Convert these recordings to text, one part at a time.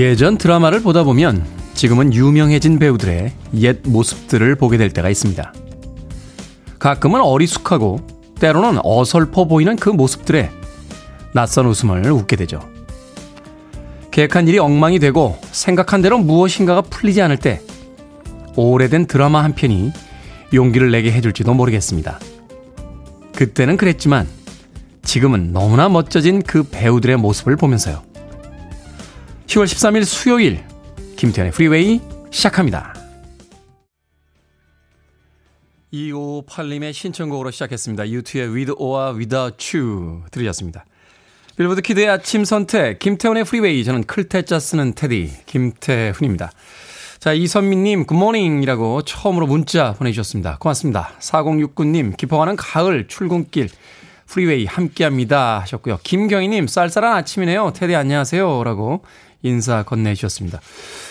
예전 드라마를 보다 보면 지금은 유명해진 배우들의 옛 모습들을 보게 될 때가 있습니다. 가끔은 어리숙하고 때로는 어설퍼 보이는 그 모습들에 낯선 웃음을 웃게 되죠. 계획한 일이 엉망이 되고 생각한 대로 무엇인가가 풀리지 않을 때 오래된 드라마 한 편이 용기를 내게 해줄지도 모르겠습니다. 그때는 그랬지만 지금은 너무나 멋져진 그 배우들의 모습을 보면서요. 10월 13일 수요일 김태훈의 프리웨이 시작합니다. 2558님의 신청곡으로 시작했습니다. U2의 With or Without You 들으셨습니다. 빌보드 kid의 아침 선택 김태훈의 프리웨이 저는 클 태자 쓰는 테디 김태훈입니다. 자 이선미님 Good morning이라고 처음으로 문자 보내주셨습니다. 고맙습니다. 4069님 깊어가는 가을 출근길 프리웨이 함께합니다 하셨고요. 김경희님 쌀쌀한 아침이네요. 테디 안녕하세요 라고 인사 건네주셨습니다.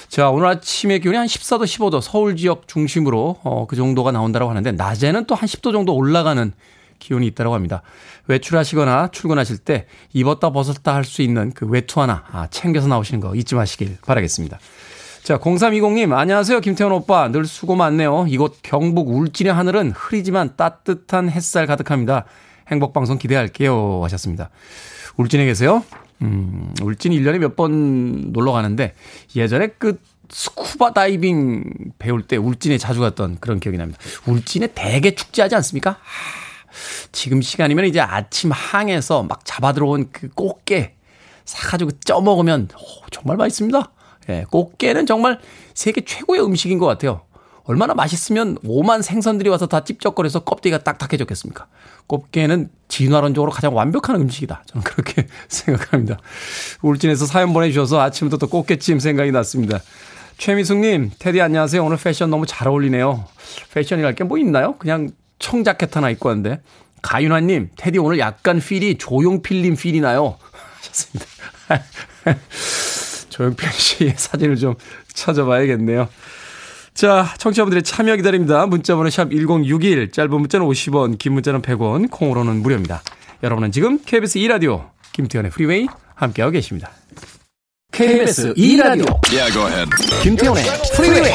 자, 오늘 아침의 기온이 한 14도, 15도 서울 지역 중심으로 어, 그 정도가 나온다고 하는데 낮에는 또 한 10도 정도 올라가는 기온이 있다고 합니다. 외출하시거나 출근하실 때 입었다 벗었다 할 수 있는 그 외투 하나 아, 챙겨서 나오시는 거 잊지 마시길 바라겠습니다. 자, 0320님, 안녕하세요. 김태훈 오빠. 늘 수고 많네요. 이곳 경북 울진의 하늘은 흐리지만 따뜻한 햇살 가득합니다. 행복방송 기대할게요. 하셨습니다. 울진에 계세요? 음, 울진 1년에 몇 번 놀러 가는데 예전에 그 스쿠버 다이빙 배울 때 울진에 자주 갔던 그런 기억이 납니다. 울진에 대게 축제하지 않습니까? 하, 지금 시간이면 이제 아침 항에서 막 잡아 들어온 그 꽃게 사가지고 쪄 먹으면 오, 정말 맛있습니다. 예, 꽃게는 정말 세계 최고의 음식인 것 같아요. 얼마나 맛있으면 오만 생선들이 와서 다 찝쩍거려서 껍데기가 딱딱해졌겠습니까? 꽃게는 진화론적으로 가장 완벽한 음식이다. 저는 그렇게 생각합니다. 울진에서 사연 보내주셔서 아침부터 또 꽃게찜 생각이 났습니다. 최미숙님, 테디 안녕하세요. 오늘 패션 너무 잘 어울리네요. 패션이랄 게 뭐 있나요? 그냥 청자켓 하나 입고 왔는데. 가윤아님, 테디 오늘 약간 필이 조용필님 필이 나요. 하셨습니다. 조용필 씨의 사진을 좀 찾아봐야겠네요. 자, 청취자분들의 참여 기다립니다. 문자번호 샵 1061, 짧은 문자는 50원, 긴 문자는 100원, 콩으로는 무료입니다. 여러분은 지금 KBS 2라디오, 김태현의 프리웨이 함께하고 계십니다. KBS 2라디오, yeah, go ahead. 김태현의 프리웨이.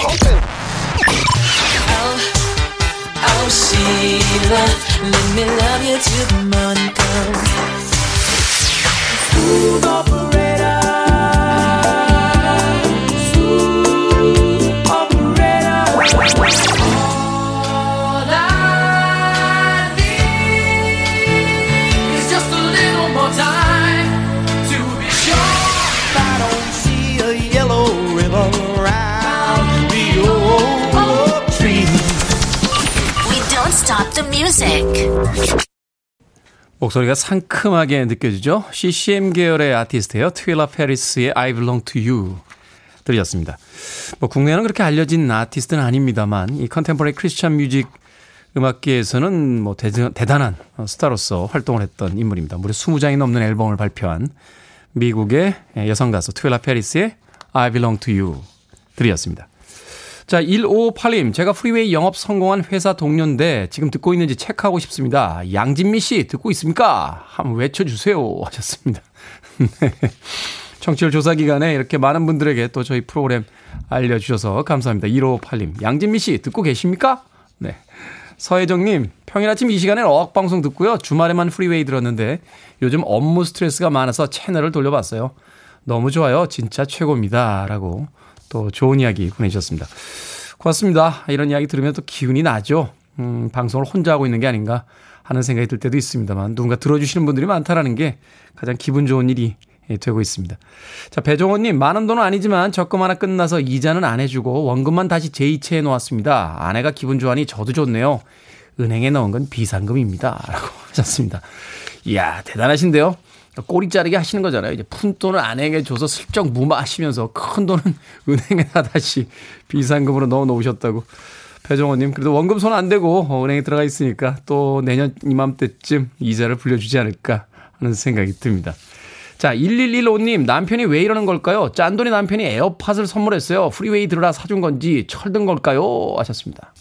Oh, Sheila, let me love you till the morning comes. 목소리가 상큼하게 느껴지죠? CCM 계열의 아티스트예요. 트윌라 페리스의 I Belong to You 들으셨습니다. 뭐 국내에는 그렇게 알려진 아티스트는 아닙니다만 이 contemporary Christian music 음악계에서는 뭐 대, 대단한 스타로서 활동을 했던 인물입니다. 무려 20장이 넘는 앨범을 발표한 미국의 여성 가수 트윌라 페리스의 I Belong to You 들으셨습니다. 자, 1558님, 제가 프리웨이 영업 성공한 회사 동료인데 지금 듣고 있는지 체크하고 싶습니다. 양진미 씨, 듣고 있습니까? 한번 외쳐주세요. 하셨습니다. 네. 청취율 조사 기간에 이렇게 많은 분들에게 또 저희 프로그램 알려주셔서 감사합니다. 1558님, 양진미 씨, 듣고 계십니까? 네. 서혜정님, 평일 아침 이 시간에 어학방송 듣고요. 주말에만 프리웨이 들었는데 요즘 업무 스트레스가 많아서 채널을 돌려봤어요. 너무 좋아요. 진짜 최고입니다. 라고 또 좋은 이야기 보내주셨습니다. 고맙습니다. 이런 이야기 들으면 또 기운이 나죠. 음, 방송을 혼자 하고 있는 게 아닌가 하는 생각이 들 때도 있습니다만 누군가 들어주시는 분들이 많다라는 게 가장 기분 좋은 일이 되고 있습니다. 자, 배종원님, 많은 돈은 아니지만 적금 하나 끝나서 이자는 안 해주고 원금만 다시 제2채에 놓았습니다. 아내가 기분 좋아하니 저도 좋네요. 은행에 넣은 건 비상금입니다. 라고 하셨습니다. 이야, 대단하신데요? 꼬리 자르기 하시는 거잖아요. 이제 푼 돈을 아내에게 줘서 슬쩍 무마하시면서 큰 돈은 은행에다 다시 비상금으로 넣어 놓으셨다고. 배정호님, 그래도 원금 손 안 대고 은행에 들어가 있으니까 또 내년 이맘때쯤 이자를 불려주지 않을까 하는 생각이 듭니다. 자, 1115님, 남편이 왜 이러는 걸까요? 짠돌이 남편이 에어팟을 선물했어요. 프리웨이 들으라 사준 건지 철든 걸까요? 하셨습니다.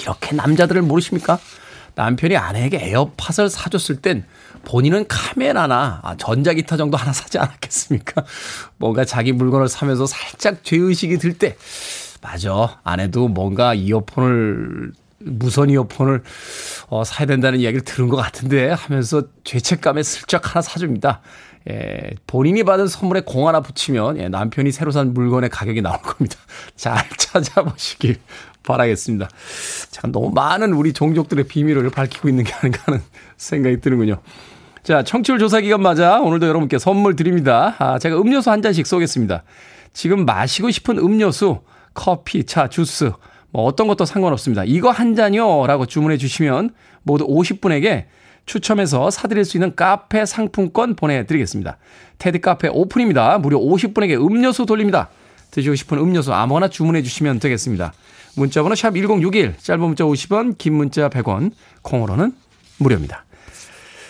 이렇게 남자들을 모르십니까? 남편이 아내에게 에어팟을 사줬을 땐 본인은 카메라나 아, 전자기타 정도 하나 사지 않았겠습니까? 뭔가 자기 물건을 사면서 살짝 죄의식이 들 때, 맞아. 아내도 뭔가 이어폰을 무선 이어폰을 어, 사야 된다는 이야기를 들은 것 같은데 하면서 죄책감에 슬쩍 하나 사줍니다. 예, 본인이 받은 선물에 공 하나 붙이면 예, 남편이 새로 산 물건의 가격이 나올 겁니다. 잘 찾아보시길 바라겠습니다. 참 너무 많은 우리 종족들의 비밀을 밝히고 있는 게 아닌가 하는 생각이 드는군요. 자, 청취율 조사 기간 맞아 오늘도 여러분께 선물 드립니다. 아, 제가 음료수 한 잔씩 쏘겠습니다. 지금 마시고 싶은 음료수, 커피, 차, 주스, 뭐 어떤 것도 상관없습니다. 이거 한 잔요 라고 주문해 주시면 모두 50분에게 추첨해서 사드릴 수 있는 카페 상품권 보내드리겠습니다. 테드 카페 오픈입니다. 무려 50분에게 음료수 돌립니다. 드시고 싶은 음료수 아무거나 주문해 주시면 되겠습니다. 문자번호 샵 1061, 짧은 문자 50원, 긴 문자 100원, 콩으로는 무료입니다.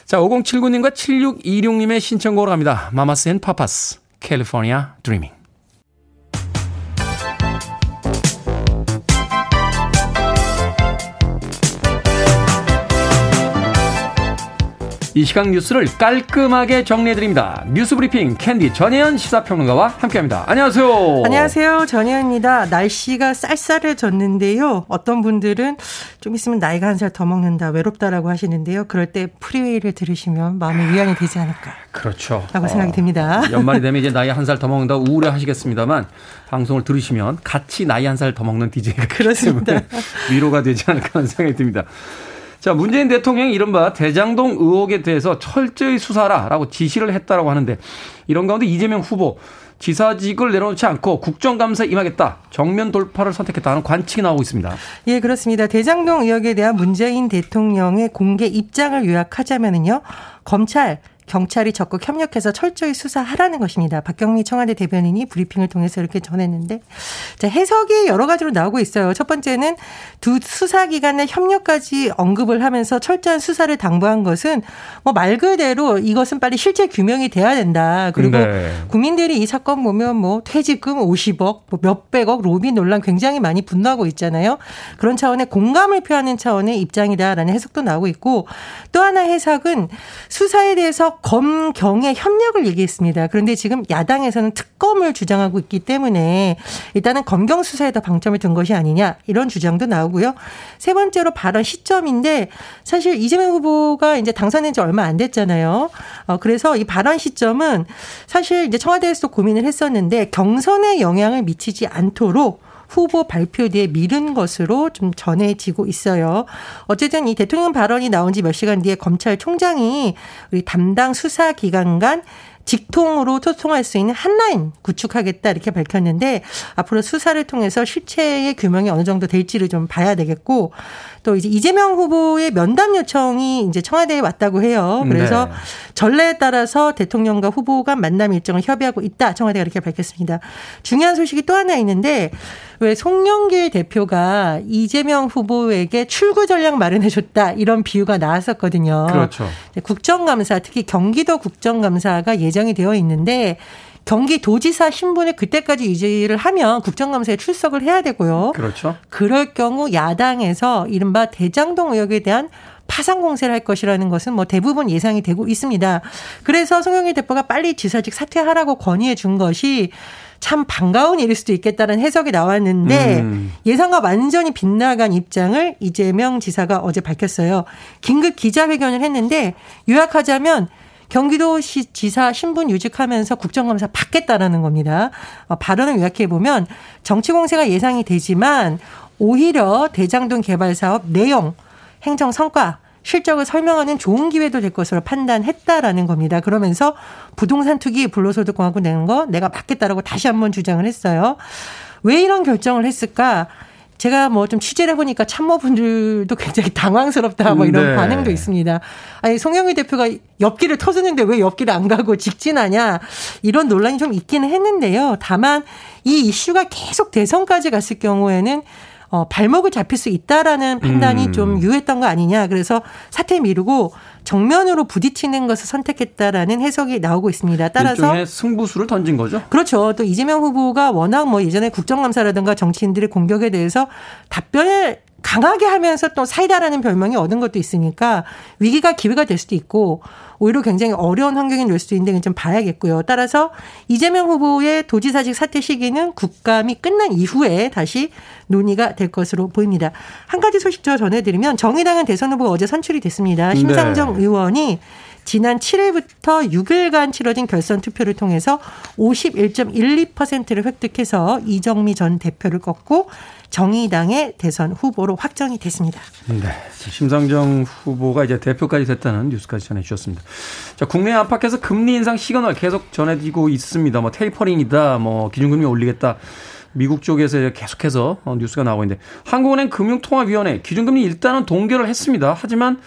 자, 5079님과 7626님의 신청곡으로 갑니다. Mamas & Papas, California Dreamin'. 이 시각 뉴스를 깔끔하게 정리해드립니다. 뉴스브리핑 캔디 전혜연 시사평론가와 함께합니다. 안녕하세요. 안녕하세요. 전혜연입니다. 날씨가 쌀쌀해졌는데요. 어떤 분들은 좀 있으면 나이가 한 살 더 먹는다, 외롭다라고 하시는데요. 그럴 때 프리웨이를 들으시면 마음의 위안이 되지 않을까. 그렇죠. 라고 생각이 듭니다. 어, 연말이 되면 이제 나이 한 살 더 먹는다 우울해 하시겠습니다만 방송을 들으시면 같이 나이 한 살 더 먹는 DJ가 그렇습니다. 위로가 되지 않을까 하는 생각이 듭니다. 자, 문재인 대통령이 이른바 대장동 의혹에 대해서 철저히 수사라라고 지시를 했다라고 하는데 이런 가운데 이재명 후보 지사직을 내려놓지 않고 국정감사에 임하겠다. 정면 돌파를 선택했다는 관측이 나오고 있습니다. 예, 그렇습니다. 대장동 의혹에 대한 문재인 대통령의 공개 입장을 요약하자면요. 검찰 경찰이 적극 협력해서 철저히 수사하라는 것입니다. 박경미 청와대 대변인이 브리핑을 통해서 이렇게 전했는데 자, 해석이 여러 가지로 나오고 있어요. 첫 번째는 두 수사기관의 협력까지 언급을 하면서 철저한 수사를 당부한 것은 뭐 말 그대로 이것은 빨리 실제 규명이 돼야 된다. 그리고 네. 국민들이 이 사건 보면 뭐 퇴직금 50억, 뭐 몇백억 로비 논란 굉장히 많이 분노하고 있잖아요. 그런 차원의 공감을 표하는 차원의 입장이다라는 해석도 나오고 있고 또 하나 해석은 수사에 대해서 검경의 협력을 얘기했습니다. 그런데 지금 야당에서는 특검을 주장하고 있기 때문에 일단은 검경 수사에 더 방점을 둔 것이 아니냐 이런 주장도 나오고요. 세 번째로 발언 시점인데 사실 이재명 후보가 이제 당선된 지 얼마 안 됐잖아요. 어, 그래서 이 발언 시점은 사실 이제 청와대에서 고민을 했었는데 경선에 영향을 미치지 않도록 후보 발표 뒤에 미룬 것으로 좀 전해지고 있어요. 어쨌든 이 대통령 발언이 나온 지 몇 시간 뒤에 검찰총장이 우리 담당 수사기관 간 직통으로 소통할 수 있는 한라인 구축하겠다 이렇게 밝혔는데 앞으로 수사를 통해서 실체의 규명이 어느 정도 될지를 좀 봐야 되겠고 또 이제 이재명 후보의 면담 요청이 이제 청와대에 왔다고 해요. 그래서 네. 전례에 따라서 대통령과 후보가 만남 일정을 협의하고 있다. 청와대가 이렇게 밝혔습니다. 중요한 소식이 또 하나 있는데 왜 송영길 대표가 이재명 후보에게 출구 전략 마련해 줬다 이런 비유가 나왔었거든요. 그렇죠. 국정감사 특히 경기도 국정감사가 예정이 되어 있는데 경기도지사 신분을 그때까지 유지를 하면 국정감사에 출석을 해야 되고요. 그렇죠. 그럴 경우 야당에서 이른바 대장동 의혹에 대한 파상 공세를 할 것이라는 것은 뭐 대부분 예상이 되고 있습니다. 그래서 송영길 대표가 빨리 지사직 사퇴하라고 건의해 준 것이 참 반가운 일일 수도 있겠다는 해석이 나왔는데 음. 예상과 완전히 빗나간 입장을 이재명 지사가 어제 밝혔어요. 긴급 기자회견을 했는데 요약하자면 경기도시 지사 신분 유직하면서 국정감사 받겠다라는 겁니다. 어, 발언을 요약해 보면 정치 공세가 예상이 되지만 오히려 대장동 개발 사업 내용, 행정 성과, 실적을 설명하는 좋은 기회도 될 것으로 판단했다라는 겁니다. 그러면서 부동산 투기 불로소득공하고 내는 거 내가 받겠다라고 다시 한번 주장을 했어요. 왜 이런 결정을 했을까? 제가 뭐 좀 취재를 해보니까 참모분들도 굉장히 당황스럽다 뭐 이런 네. 반응도 있습니다. 아니 송영희 대표가 옆길을 터주는데 왜 옆길을 안 가고 직진하냐 이런 논란이 좀 있기는 했는데요. 다만 이 이슈가 계속 대선까지 갔을 경우에는 어, 발목을 잡힐 수 있다라는 판단이 음. 좀 유했던 거 아니냐. 그래서 사퇴 미루고 정면으로 부딪히는 것을 선택했다라는 해석이 나오고 있습니다. 따라서 승부수를 던진 거죠. 그렇죠. 또 이재명 후보가 워낙 뭐 예전에 국정감사라든가 정치인들의 공격에 대해서 답변을 강하게 하면서 또 사이다라는 별명이 얻은 것도 있으니까 위기가 기회가 될 수도 있고 오히려 굉장히 어려운 환경이 될 수도 있는데 좀 봐야겠고요. 따라서 이재명 후보의 도지사직 사퇴 시기는 국감이 끝난 이후에 다시 논의가 될 것으로 보입니다. 한 가지 소식 더 전해드리면 정의당은 대선 후보가 어제 선출이 됐습니다. 심상정 네. 의원이 지난 7일부터 6일간 치러진 결선 투표를 통해서 51.12%를 획득해서 이정미 전 대표를 꺾고 정의당의 대선 후보로 확정이 됐습니다. 네. 심상정 후보가 이제 대표까지 됐다는 뉴스까지 전해주셨습니다. 자, 국내 안팎에서 금리 인상 시그널 계속 전해지고 있습니다. 뭐 테이퍼링이다, 뭐 기준금리 올리겠다. 미국 쪽에서 계속해서 어, 뉴스가 나오고 있는데 한국은행 금융통화위원회 기준금리 일단은 동결을 했습니다. 하지만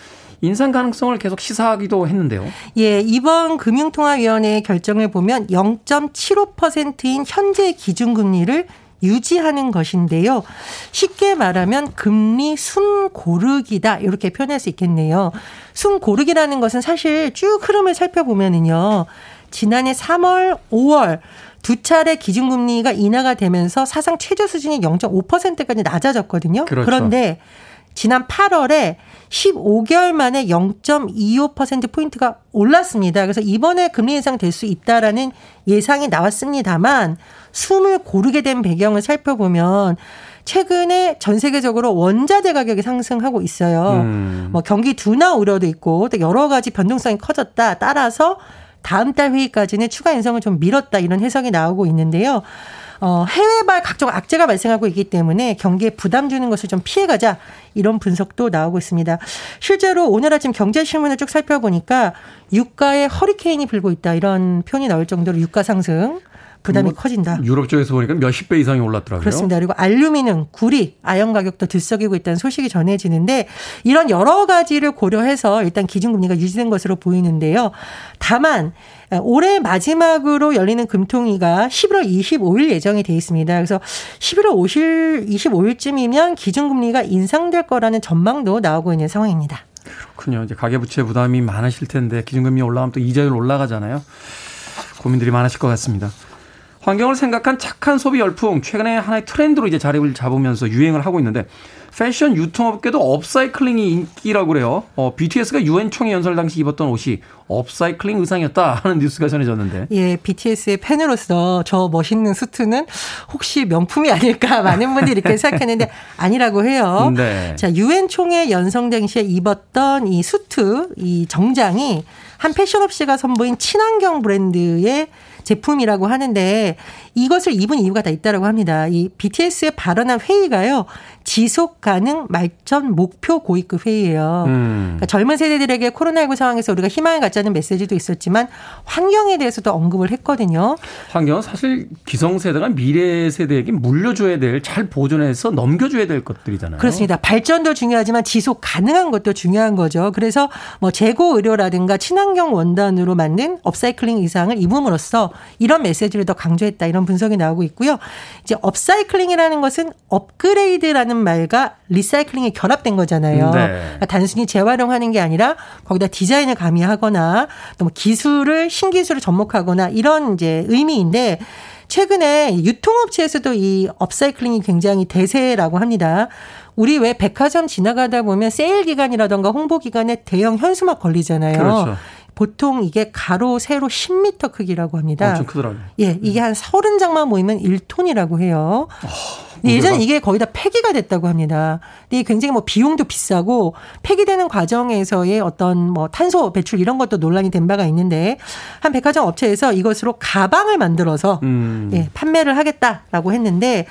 인상 가능성을 계속 시사하기도 했는데요. 예, 이번 금융통화위원회의 결정을 보면 0.75%인 현재 기준금리를 유지하는 것인데요. 쉽게 말하면 금리 순 고르기다 이렇게 표현할 수 있겠네요. 순 고르기라는 것은 사실 쭉 흐름을 살펴보면은요. 지난해 3월, 5월 두 차례 기준금리가 인하가 되면서 사상 최저 수준이 0.5%까지 낮아졌거든요. 그렇죠. 그런데 지난 8월에 15개월 만에 0.25%포인트가 올랐습니다. 그래서 이번에 금리 인상 될 수 있다라는 예상이 나왔습니다만 숨을 고르게 된 배경을 살펴보면 최근에 전 세계적으로 원자재 가격이 상승하고 있어요. 음. 뭐 경기 둔화 우려도 있고 또 여러 가지 변동성이 커졌다. 따라서 다음 달 회의까지는 추가 인상을 좀 미뤘다 이런 해석이 나오고 있는데요. 어, 해외발 각종 악재가 발생하고 있기 때문에 경기에 부담 주는 것을 좀 피해가자 이런 분석도 나오고 있습니다. 실제로 오늘 아침 경제신문을 쭉 살펴보니까 유가에 허리케인이 불고 있다 이런 표현이 나올 정도로 유가 상승 부담이 뭐 커진다. 유럽 쪽에서 보니까 몇십 배 이상이 올랐더라고요. 그렇습니다. 그리고 알루미늄, 구리, 아연 가격도 들썩이고 있다는 소식이 전해지는데 이런 여러 가지를 고려해서 일단 기준금리가 유지된 것으로 보이는데요. 다만 올해 마지막으로 열리는 금통위가 11월 25일 예정이 돼 있습니다. 그래서 11월 50, 25일쯤이면 기준금리가 인상될 거라는 전망도 나오고 있는 상황입니다. 그렇군요. 이제 가계부채 부담이 많으실 텐데 기준금리 올라가면 또 이자율 올라가잖아요. 고민들이 많으실 것 같습니다. 환경을 생각한 착한 소비 열풍 최근에 하나의 트렌드로 이제 자리를 잡으면서 유행을 하고 있는데 패션 유통업계도 업사이클링이 인기라고 그래요. 어, BTS가 유엔 총회 연설 당시 입었던 옷이 업사이클링 의상이었다 하는 뉴스가 전해졌는데. 예, BTS의 팬으로서 저 멋있는 수트는 혹시 명품이 아닐까 많은 분들이 이렇게 생각했는데 아니라고 해요. 네. 자, 유엔 총회 연성 당시에 입었던 이 수트, 이 정장이 한 패션 업체가 선보인 친환경 브랜드의 제품이라고 하는데 이것을 입은 이유가 다 있다라고 합니다. 이 BTS의 발언한 회의가요. 지속 가능 말전 목표 고위급 회의예요. 음. 그러니까 젊은 세대들에게 코로나19 상황에서 우리가 희망을 갖자는 메시지도 있었지만 환경에 대해서도 언급을 했거든요. 환경은 사실 기성세대가 미래 세대에게 물려줘야 될, 잘 보존해서 넘겨줘야 될 것들이잖아요. 그렇습니다. 발전도 중요하지만 지속 가능한 것도 중요한 거죠. 그래서 뭐 재고 의류라든가 친환경 원단으로 만든 업사이클링 의상을 입음으로써 이런 메시지를 더 강조했다 이런 분석이 나오고 있고요. 이제 업사이클링이라는 것은 업그레이드라는 말과 리사이클링이 결합된 거잖아요. 네. 그러니까 단순히 재활용하는 게 아니라 거기다 디자인을 가미하거나 또 뭐 기술을 신기술을 접목하거나 이런 이제 의미인데 최근에 유통업체에서도 이 업사이클링이 굉장히 대세라고 합니다. 우리 왜 백화점 지나가다 보면 세일 기간이라던가 홍보 기간에 대형 현수막 걸리잖아요. 그렇죠. 보통 이게 가로 세로 10m 크기라고 합니다. 엄청 크더라고요. 예, 이게 한 30장만 모이면 1톤이라고 해요. 어, 예전에 이게 거의 다 폐기가 됐다고 합니다. 근데 굉장히 뭐 비용도 비싸고 폐기되는 과정에서의 어떤 뭐 탄소 배출 이런 것도 논란이 된 바가 있는데 한 백화점 업체에서 이것으로 가방을 만들어서 음. 예, 판매를 하겠다라고 했는데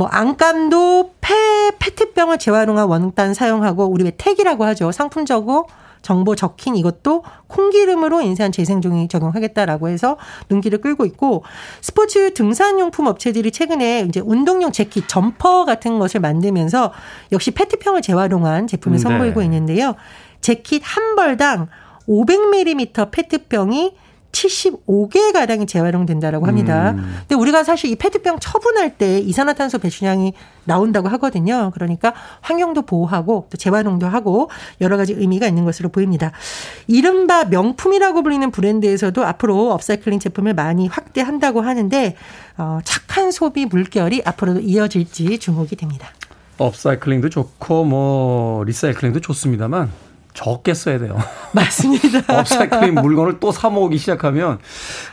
뭐 안감도 폐 페트병을 재활용한 원단 사용하고 우리 왜 택이라고 하죠. 상품적으로 정보 적힌 이것도 콩기름으로 인쇄한 재생종이 적용하겠다라고 해서 눈길을 끌고 있고 스포츠 등산용품 업체들이 최근에 이제 운동용 재킷, 점퍼 같은 것을 만들면서 역시 페트병을 재활용한 제품을 음, 네. 선보이고 있는데요. 재킷 한 벌당 500ml 페트병이 75개 가량이 재활용된다라고 합니다. 음. 근데 우리가 사실 이 페트병 처분할 때 이산화탄소 배출량이 나온다고 하거든요. 그러니까 환경도 보호하고 또 재활용도 하고 여러 가지 의미가 있는 것으로 보입니다. 이른바 명품이라고 불리는 브랜드에서도 앞으로 업사이클링 제품을 많이 확대한다고 하는데 어, 착한 소비 물결이 앞으로도 이어질지 주목이 됩니다. 업사이클링도 좋고 뭐 리사이클링도 좋습니다만 적게 써야 돼요. 맞습니다. 업사이클링 물건을 또 사 모으기 시작하면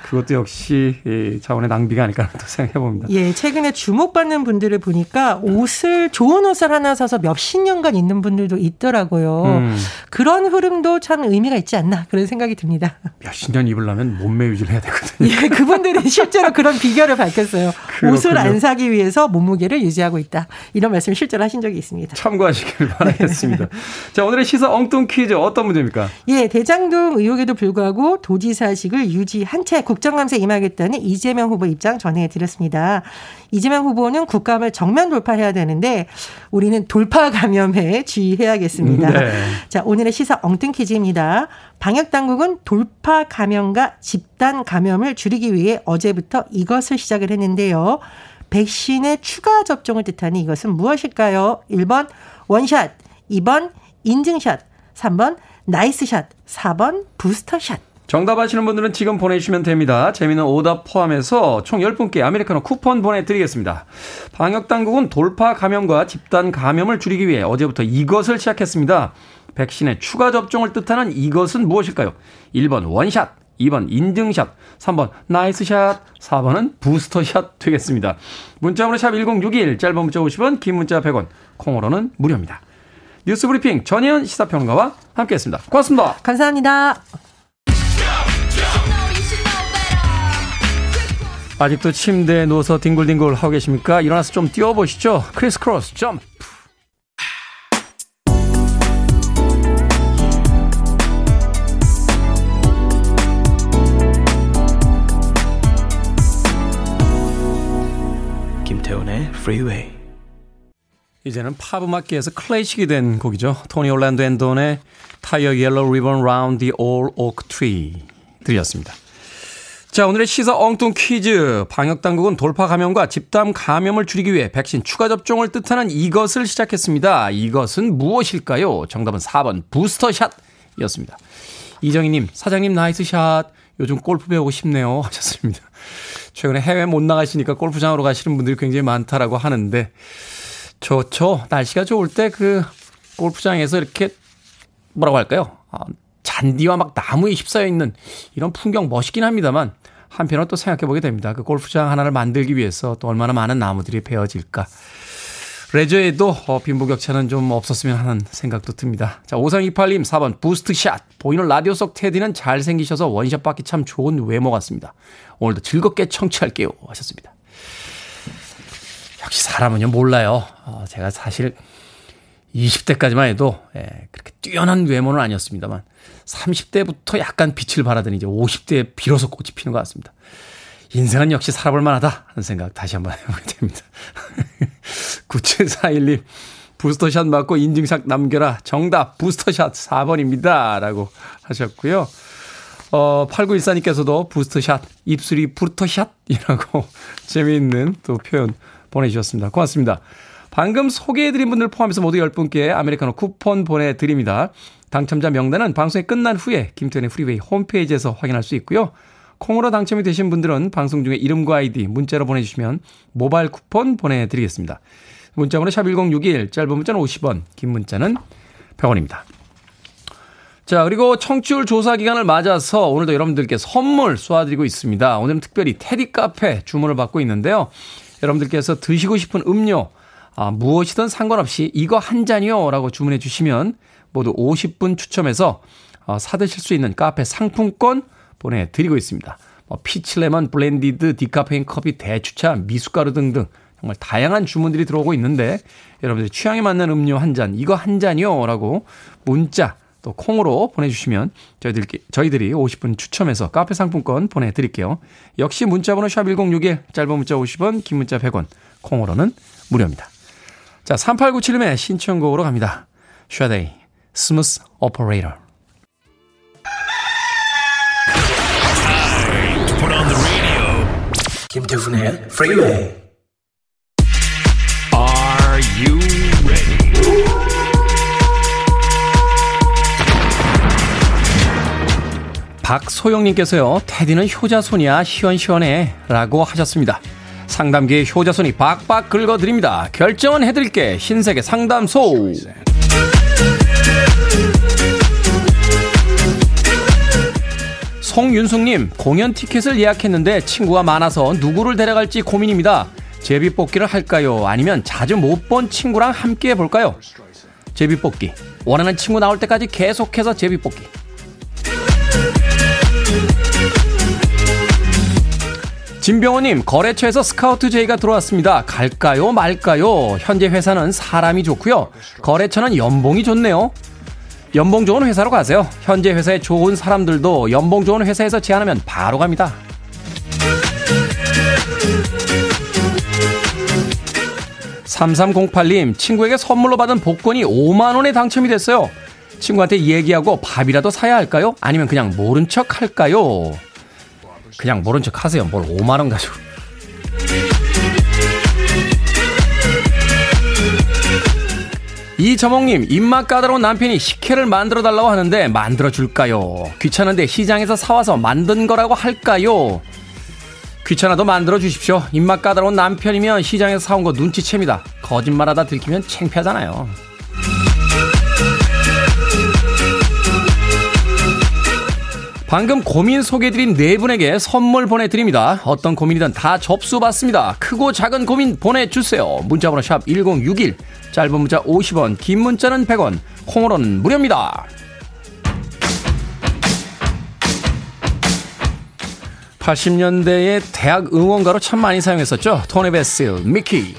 그것도 역시 자원의 낭비가 아닐까 또 생각해 봅니다. 예, 최근에 주목받는 분들을 보니까 옷을 좋은 옷을 하나 사서 몇십 년간 입는 분들도 있더라고요. 음. 그런 흐름도 참 의미가 있지 않나 그런 생각이 듭니다. 몇십 년 입으려면 몸매 유지를 해야 되거든요. 예, 그분들이 실제로 그런 비결을 밝혔어요. 그렇군요. 옷을 안 사기 위해서 몸무게를 유지하고 있다. 이런 말씀을 실제로 하신 적이 있습니다. 참고하시길 바라겠습니다. 네. 자, 오늘의 시사 엉뚱 퀴즈 어떤 문제입니까? 예, 대장동 의혹에도 불구하고 도지사직을 유지한 채 국 정감사에 임하겠다는 이재명 후보 입장 전해드렸습니다. 이재명 후보는 국감을 정면 돌파해야 되는데 우리는 돌파 감염에 주의해야겠습니다. 네. 자, 오늘의 시사 엉뚱 퀴즈입니다. 방역 당국은 돌파 감염과 집단 감염을 줄이기 위해 어제부터 이것을 시작을 했는데요. 백신의 추가 접종을 뜻하는 이것은 무엇일까요? 1번 원샷, 2번 인증샷, 3번 나이스샷, 4번 부스터샷. 정답 아시는 분들은 지금 보내주시면 됩니다. 재밌는 오답 포함해서 총 10분께 아메리카노 쿠폰 보내드리겠습니다. 방역당국은 돌파 감염과 집단 감염을 줄이기 위해 어제부터 이것을 시작했습니다. 백신의 추가 접종을 뜻하는 이것은 무엇일까요? 1번 원샷, 2번 인증샷, 3번 나이스샷, 4번은 부스터샷 되겠습니다. 문자번호 샵 1061, 짧은 문자 50원, 긴 문자 100원, 콩으로는 무료입니다. 뉴스 브리핑 전혜연 시사평론가와 함께했습니다. 고맙습니다. 감사합니다. 아직도 침대에 누워서 뒹굴뒹굴 하고 계십니까? 일어나서 좀 뛰어보시죠. Kris Kross Jump. 김태훈의 프리웨이 이제는 팝 음악계에서 클래식이 된 곡이죠. Tony Orlando and Dawn의 Tie a Yellow Ribbon Round the Ole Oak Tree 들이었습니다. 자, 오늘의 시사 엉뚱 퀴즈. 방역당국은 돌파 감염과 집단 감염을 줄이기 위해 백신 추가 접종을 뜻하는 이것을 시작했습니다. 이것은 무엇일까요? 정답은 4번 부스터샷 이었습니다. 이정희님, 사장님 나이스 샷. 요즘 골프 배우고 싶네요. 하셨습니다. 최근에 해외 못 나가시니까 골프장으로 가시는 분들이 굉장히 많다라고 하는데, 좋죠. 날씨가 좋을 때 그 골프장에서 이렇게 뭐라고 할까요? 아, 잔디와 막 나무에 휩싸여 있는 이런 풍경 멋있긴 합니다만 한편으로 또 생각해 보게 됩니다. 그 골프장 하나를 만들기 위해서 또 얼마나 많은 나무들이 베어질까. 레저에도 어, 빈부격차는 좀 없었으면 하는 생각도 듭니다. 자, 5328님 4번 부스트샷. 보이는 라디오 속 테디는 잘생기셔서 원샷 받기 참 좋은 외모 같습니다. 오늘도 즐겁게 청취할게요. 하셨습니다. 역시 사람은요, 몰라요. 어, 제가 사실 20대까지만 해도 예, 그렇게 뛰어난 외모는 아니었습니다만 30대부터 약간 빛을 발하더니 이제 50대에 비로소 꽃이 피는 것 같습니다. 인생은 역시 살아볼 만하다 하는 생각 다시 한번 해보게 됩니다. 9741님 부스터샷 맞고 인증샷 남겨라. 정답 부스터샷 4번입니다. 라고 하셨고요. 어, 8914님께서도 부스터샷 입술이 부스터샷이라고 재미있는 또 표현 보내주셨습니다. 고맙습니다. 방금 소개해드린 분들 포함해서 모두 10분께 아메리카노 쿠폰 보내드립니다. 당첨자 명단은 방송이 끝난 후에 김태훈의 프리웨이 홈페이지에서 확인할 수 있고요. 콩으로 당첨이 되신 분들은 방송 중에 이름과 아이디 문자로 보내주시면 모바일 쿠폰 보내드리겠습니다. 문자번호 샵1061 짧은 문자는 50원 긴 문자는 100원입니다. 자 그리고 청취율 조사 기간을 맞아서 오늘도 여러분들께 선물 쏘아드리고 있습니다. 오늘은 특별히 테디 카페 주문을 받고 있는데요. 여러분들께서 드시고 싶은 음료 아, 무엇이든 상관없이 이거 한 잔이요 라고 주문해 주시면 모두 50분 추첨해서 어, 사드실 수 있는 카페 상품권 보내드리고 있습니다. 뭐 피치레몬 블렌디드 디카페인 커피 대추차 미숫가루 등등 정말 다양한 주문들이 들어오고 있는데 여러분들 취향에 맞는 음료 한 잔 이거 한 잔이요 라고 문자 또 콩으로 보내주시면 저희들, 저희들이 50분 추첨해서 카페 상품권 보내드릴게요. 역시 문자번호 샵1061 짧은 문자 50원 긴 문자 100원 콩으로는 무료입니다. 자, 3897님의 신청곡으로 갑니다. Sade, Smooth Operator. 김태훈의 프리웨이 Are you ready? 박소영님께서요, 테디는 효자손이야, 시원시원해. 라고 하셨습니다. 상담계의 효자손이 박박 긁어드립니다. 결정은 해드릴게 흰색의 상담소. 송윤숙님 공연 티켓을 예약했는데 친구가 많아서 누구를 데려갈지 고민입니다. 제비뽑기를 할까요? 아니면 자주 못 본 친구랑 함께 해볼까요? 제비뽑기. 원하는 친구 나올 때까지 계속해서 제비뽑기. 진병호님, 거래처에서 스카우트 제의가 들어왔습니다. 갈까요? 말까요? 현재 회사는 사람이 좋고요. 거래처는 연봉이 좋네요. 연봉 좋은 회사로 가세요. 현재 회사에 좋은 사람들도 연봉 좋은 회사에서 제안하면 바로 갑니다. 3308님, 친구에게 선물로 받은 복권이 5만원에 당첨이 됐어요. 친구한테 얘기하고 밥이라도 사야 할까요? 아니면 그냥 모른 척 할까요? 그냥 모른 척 하세요. 뭘 5만 원 가지고. 이저몽님, 입맛 까다로운 남편이 식혜를 만들어 달라고 하는데 만들어 줄까요? 귀찮은데 시장에서 사와서 만든 거라고 할까요? 귀찮아도 만들어 주십시오. 입맛 까다로운 남편이면 시장에서 사온 거 눈치챕니다. 거짓말하다 들키면 창피하잖아요. 방금 고민 소개드린 네 분에게 선물 보내드립니다. 어떤 고민이든 다 접수 받습니다. 크고 작은 고민 보내주세요. 문자번호 샵 1061, 짧은 문자 50원, 긴 문자는 100원, 콩으로는 무료입니다. 80년대의 대학 응원가로 참 많이 사용했었죠. 토니 베스, 미키.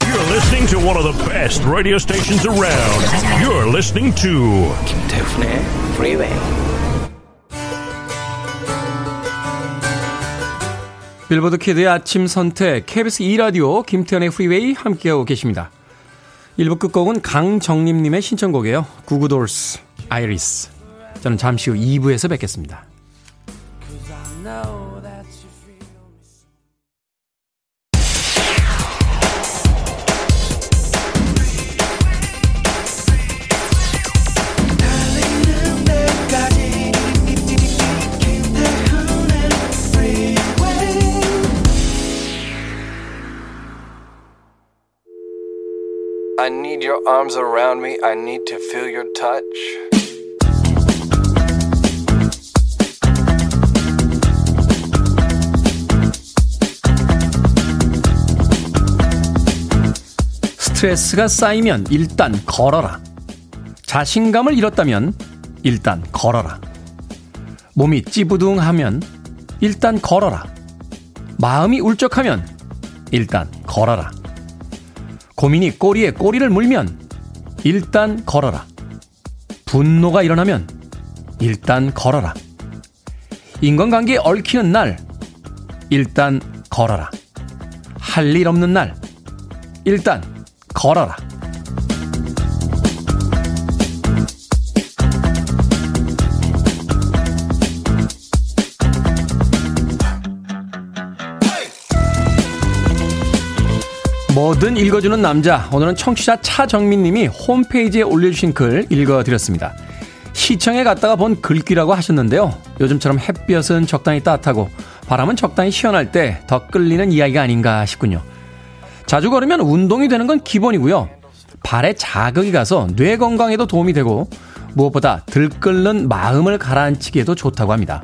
You're listening to one of the best radio stations around. You're listening to 김태훈의 Freeway. 빌보드 키드의 아침 선택 KBS 2 라디오 김태현의 프리웨이 함께하고 계십니다. 1부 끝곡은 강정림님의 신청곡이에요. Goo Goo Dolls Iris. 저는 잠시 후 2부에서 뵙겠습니다. I need your arms around me. I need to feel your touch. 스트레스가 쌓이면 일단 걸어라. 자신감을 잃었다면 일단 걸어라. 몸이 찌부둥하면 일단 걸어라. 마음이 울적하면 일단 걸어라. 고민이 꼬리에 꼬리를 물면 일단 걸어라. 분노가 일어나면 일단 걸어라. 인간관계에 얽히는 날 일단 걸어라. 할 일 없는 날 일단 걸어라. 뭐든 읽어주는 남자. 오늘은 청취자 차정민 님이 홈페이지에 올려주신 글 읽어드렸습니다. 시청에 갔다가 본 글귀라고 하셨는데요. 요즘처럼 햇볕은 적당히 따뜻하고 바람은 적당히 시원할 때 더 끌리는 이야기가 아닌가 싶군요. 자주 걸으면 운동이 되는 건 기본이고요. 발에 자극이 가서 뇌 건강에도 도움이 되고 무엇보다 들끓는 마음을 가라앉히기에도 좋다고 합니다.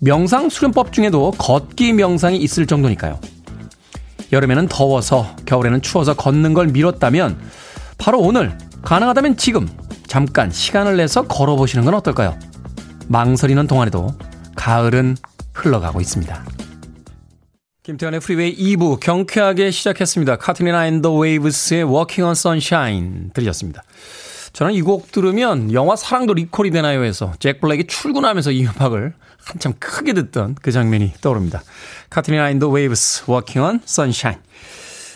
명상 수련법 중에도 걷기 명상이 있을 정도니까요. 여름에는 더워서 겨울에는 추워서 걷는 걸 미뤘다면 바로 오늘 가능하다면 지금 잠깐 시간을 내서 걸어보시는 건 어떨까요? 망설이는 동안에도 가을은 흘러가고 있습니다. 김태현의 프리웨이 2부 경쾌하게 시작했습니다. Katrina and the Waves의 Walking on Sunshine 들으셨습니다. 저는 이 곡 들으면 영화 사랑도 리콜이 되나요에서 잭 블랙이 출근하면서 이 음악을 한참 크게 듣던 그 장면이 떠오릅니다. Katrina and the Waves Walking on Sunshine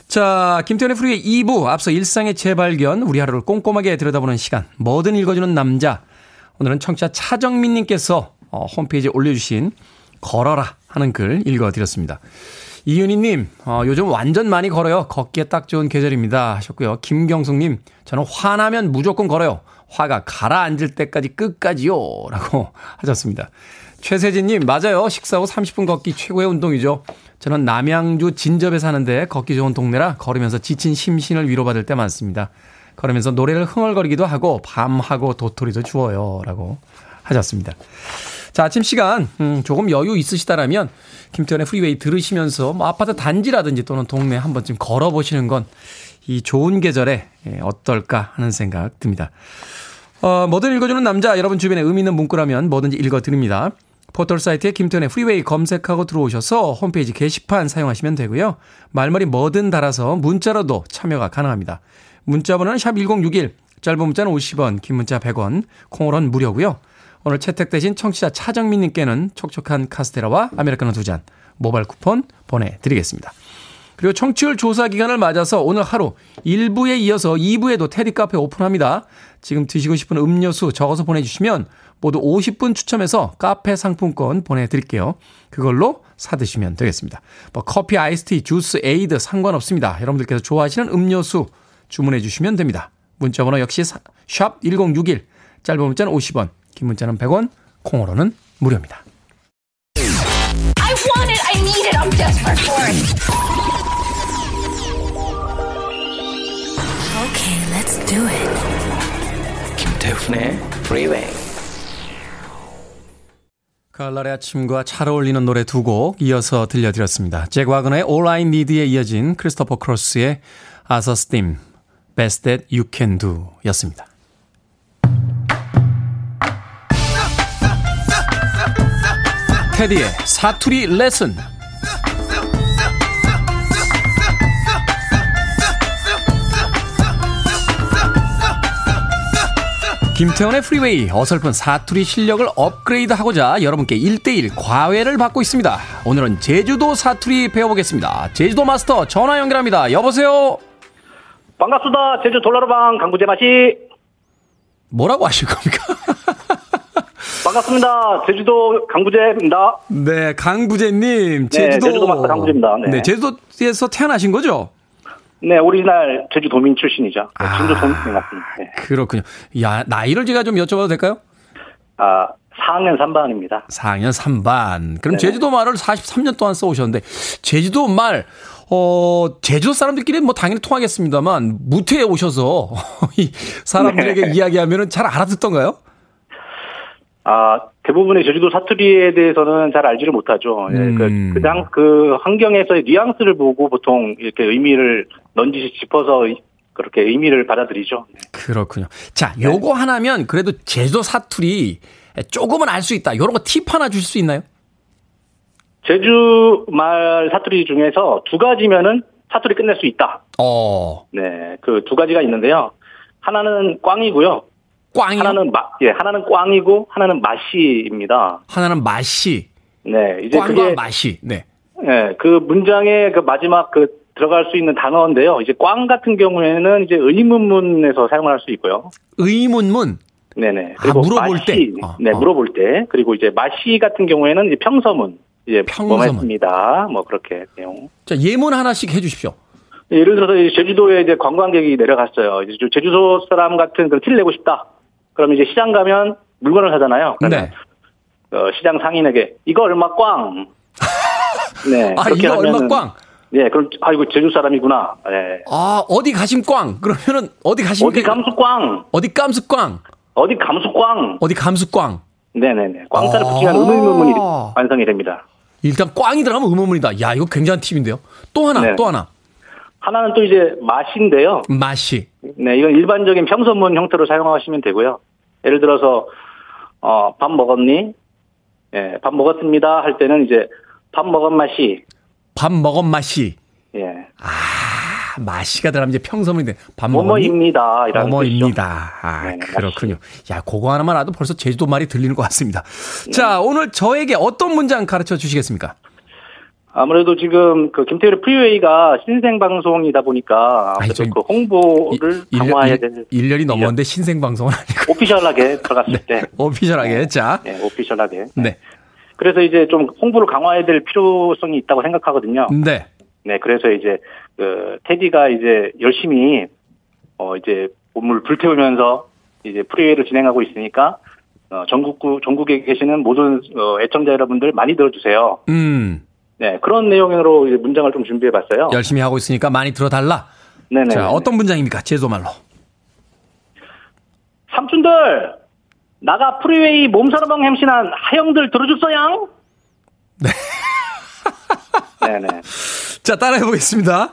자, 김태현의 프리웨이 2부 앞서 일상의 재발견 우리 하루를 꼼꼼하게 들여다보는 시간 뭐든 읽어주는 남자 오늘은 청취자 차정민님께서 어, 홈페이지에 올려주신 걸어라 하는 글 읽어드렸습니다. 이윤희님, 어, 요즘 완전 많이 걸어요. 걷기에 딱 좋은 계절입니다. 하셨고요. 김경숙님, 저는 화나면 무조건 걸어요. 화가 가라앉을 때까지 끝까지요. 라고 하셨습니다. 최세진님, 맞아요. 식사 후 30분 걷기 최고의 운동이죠. 저는 남양주 진접에 사는데 걷기 좋은 동네라 걸으면서 지친 심신을 위로받을 때 많습니다. 걸으면서 노래를 흥얼거리기도 하고 밤하고 도토리도 주워요. 라고 하셨습니다. 자, 아침 시간, 음, 조금 여유 있으시다라면 김태현의 프리웨이 들으시면서 뭐 아파트 단지라든지 또는 동네 한 번쯤 걸어보시는 건 이 좋은 계절에 예, 어떨까 하는 생각 듭니다. 어, 뭐든 읽어주는 남자, 여러분 주변에 의미 있는 문구라면 뭐든지 읽어드립니다. 포털 사이트에 김태현의 프리웨이 검색하고 들어오셔서 홈페이지 게시판 사용하시면 되고요. 말머리 뭐든 달아서 문자로도 참여가 가능합니다. 문자 번호는 샵 1061, 짧은 문자는 50원, 긴 문자 100원, 콩으로는 무료고요. 오늘 채택되신 청취자 차정민님께는 촉촉한 카스테라와 아메리카노 두 잔 모바일 쿠폰 보내드리겠습니다. 그리고 청취율 조사 기간을 맞아서 오늘 하루 1부에 이어서 2부에도 테디 카페 오픈합니다. 지금 드시고 싶은 음료수 적어서 보내주시면 모두 50분 추첨해서 카페 상품권 보내드릴게요. 그걸로 사드시면 되겠습니다. 뭐 커피, 아이스티, 주스, 에이드 상관없습니다. 여러분들께서 좋아하시는 음료수 주문해 주시면 됩니다. 문자번호 역시 샵 1061, 짧은 문자는 50원, 긴 문자는 100원, 콩으로는 무료입니다. I want it. I need it. I'm desperate for it. Okay, let's do it. 김태훈의 Freeway. 가을날의 아침과 잘 어울리는 노래 두 곡 이어서 들려드렸습니다. 잭 와그너의 All I Need에 이어진 크리스토퍼 크로스의 As a Steam, Best That You Can Do 였습니다. 테디의 사투리 레슨 김태현의 프리웨이 어설픈 사투리 실력을 업그레이드하고자 여러분께 1대1 과외를 받고 있습니다. 오늘은 제주도 사투리 배워보겠습니다. 제주도 마스터 전화 연결합니다. 여보세요? 반갑습니다. 제주 돌하르방 강부재마씨 뭐라고 하실 겁니까? 반갑습니다. 제주도 강부재입니다. 네, 강부재님. 네, 제주도. 제주도 마스터 강부재입니다. 네. 네, 제주도에서 태어나신 거죠? 네, 오리지널 제주도민 출신이죠. 네, 아. 제주도민 맞습니다. 네. 그렇군요. 야, 나이를 제가 좀 여쭤봐도 될까요? 아, 4학년 3반입니다. 4학년 3반. 그럼 네네. 제주도 말을 43년 동안 써오셨는데, 제주도 말, 어, 제주도 사람들끼리는 뭐 당연히 통하겠습니다만, 뭍에 오셔서, 이 사람들에게 네. 이야기하면은 잘 알아듣던가요? 아, 대부분의 제주도 사투리에 대해서는 잘 알지를 못하죠. 예, 음. 그, 그냥 그 환경에서의 뉘앙스를 보고 보통 이렇게 의미를 넌지시 짚어서 이- 그렇게 의미를 받아들이죠. 네. 그렇군요. 자, 요거 하나면 그래도 제주도 사투리 조금은 알 수 있다. 요런 거 팁 하나 주실 수 있나요? 제주 말 사투리 중에서 두 가지면은 사투리 끝낼 수 있다. 어, 네, 그 두 가지가 있는데요. 하나는 꽝이고요. 꽝이요? 하나는 마, 예, 하나는 꽝이고 하나는 맛이입니다. 하나는 맛이. 네, 이제 꽝과 그게 맛이. 네. 예, 그 문장의 그 마지막 그 들어갈 수 있는 단어인데요. 이제 꽝 같은 경우에는 이제 의문문에서 사용을 할수 있고요. 의문문. 네네. 아, 물어볼 맛이, 때? 어, 네, 어. 물어볼 때. 그리고 이제 맛이 같은 경우에는 이제 평서문. 이제 평서문. 뭐했습니다. 뭐 그렇게 내용. 자, 예문 하나씩 해 주십시오. 예를 들어서 제주도에 이제 관광객이 내려갔어요. 이제 좀 제주도 사람 같은 그런 티를 내고 싶다. 그럼 이제 시장 가면 물건을 사잖아요. 네. 어, 시장 상인에게 이거 얼마 꽝. 네. 아, 이거 얼마 하면은- 꽝? 네, 그럼 아 이거 제주 사람이구나. 네. 아, 어디 가심 꽝? 그러면은 어디 가심 어디 감수 꽝. 어디 깜수 꽝? 어디 감수 꽝. 어디 감수 꽝? 네네네. 꽝자를 아. 붙이면 의문문이 완성이 됩니다. 일단 꽝이 들어가면 의문문이다. 야, 이거 굉장한 팁인데요. 또 하나, 네. 또 하나. 하나는 또 이제 맛인데요. 맛이. 네, 이건 일반적인 평서문 형태로 사용하시면 되고요. 예를 들어서 어, 밥 먹었니? 예, 밥 먹었습니다. 할 때는 이제 밥 먹은 맛이 밥 먹은 맛이. 예, 아, 맛이가 들어가면 이제 평서문인데 밥 먹었니? 뭐뭐입니다. 어머입니다. 아, 네네, 그렇군요. 야, 그거 하나만 알아도 벌써 제주도 말이 들리는 것 같습니다. 네. 자, 오늘 저에게 어떤 문장 가르쳐 주시겠습니까? 아무래도 지금 그 김태율의 프리웨이가 신생 방송이다 보니까 아니, 그 홍보를 일- 강화해야 일- 1년이 넘었는데 신생 방송은 아니고 오피셜하게 들어갔을 때, 오피셜하게 자. 네, 오피셜하게. 네. 그래서 이제 좀 홍보를 강화해야 될 필요성이 있다고 생각하거든요. 네. 네, 그래서 이제 그 테디가 이제 열심히 어 이제 몸을 불태우면서 이제 프리웨이를 진행하고 있으니까 어, 전국 전국에 계시는 모든 어, 애청자 여러분들 많이 들어주세요. 음. 네 그런 내용으로 이제 문장을 좀 준비해 봤어요. 열심히 하고 있으니까 많이 들어달라. 네네. 자, 어떤 문장입니까? 제주말로. 삼촌들 나가 프리웨이 몸 사르멍 햄시난 하영들 들어줍서양? 네. 네네. 자, 따라해 보겠습니다.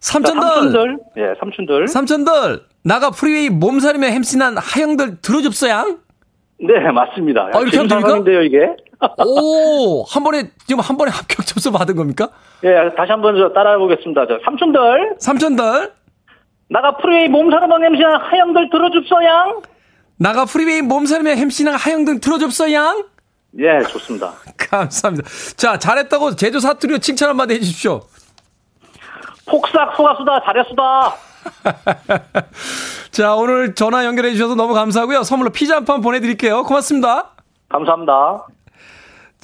삼촌들, 삼촌들, 예, 삼촌들. 삼촌들, 나가 프리웨이 몸 사르멍 햄시난 하영들 들어줍서양? 네, 맞습니다. 아, 이렇게 하면 됩니까? 상황인데요, 이게. 오, 한 번에, 지금 한 번에 합격 점수 받은 겁니까? 예, 다시 한번 저 따라해 보겠습니다. 저 삼촌들 삼촌들, 나가 프리웨이 몸 사르멍 햄시난 하영들 들어줍서양? 나가 프리웨이 몸 사르멍 햄시난 하영들 들어줍서양? 예, 좋습니다. 감사합니다. 자, 잘했다고 제조 사투리로 칭찬 한마디 해주십시오. 폭삭 소가수다 잘했수다. 자, 오늘 전화 연결해 주셔서 너무 감사하고요. 선물로 피자 한 판 보내드릴게요. 고맙습니다. 감사합니다.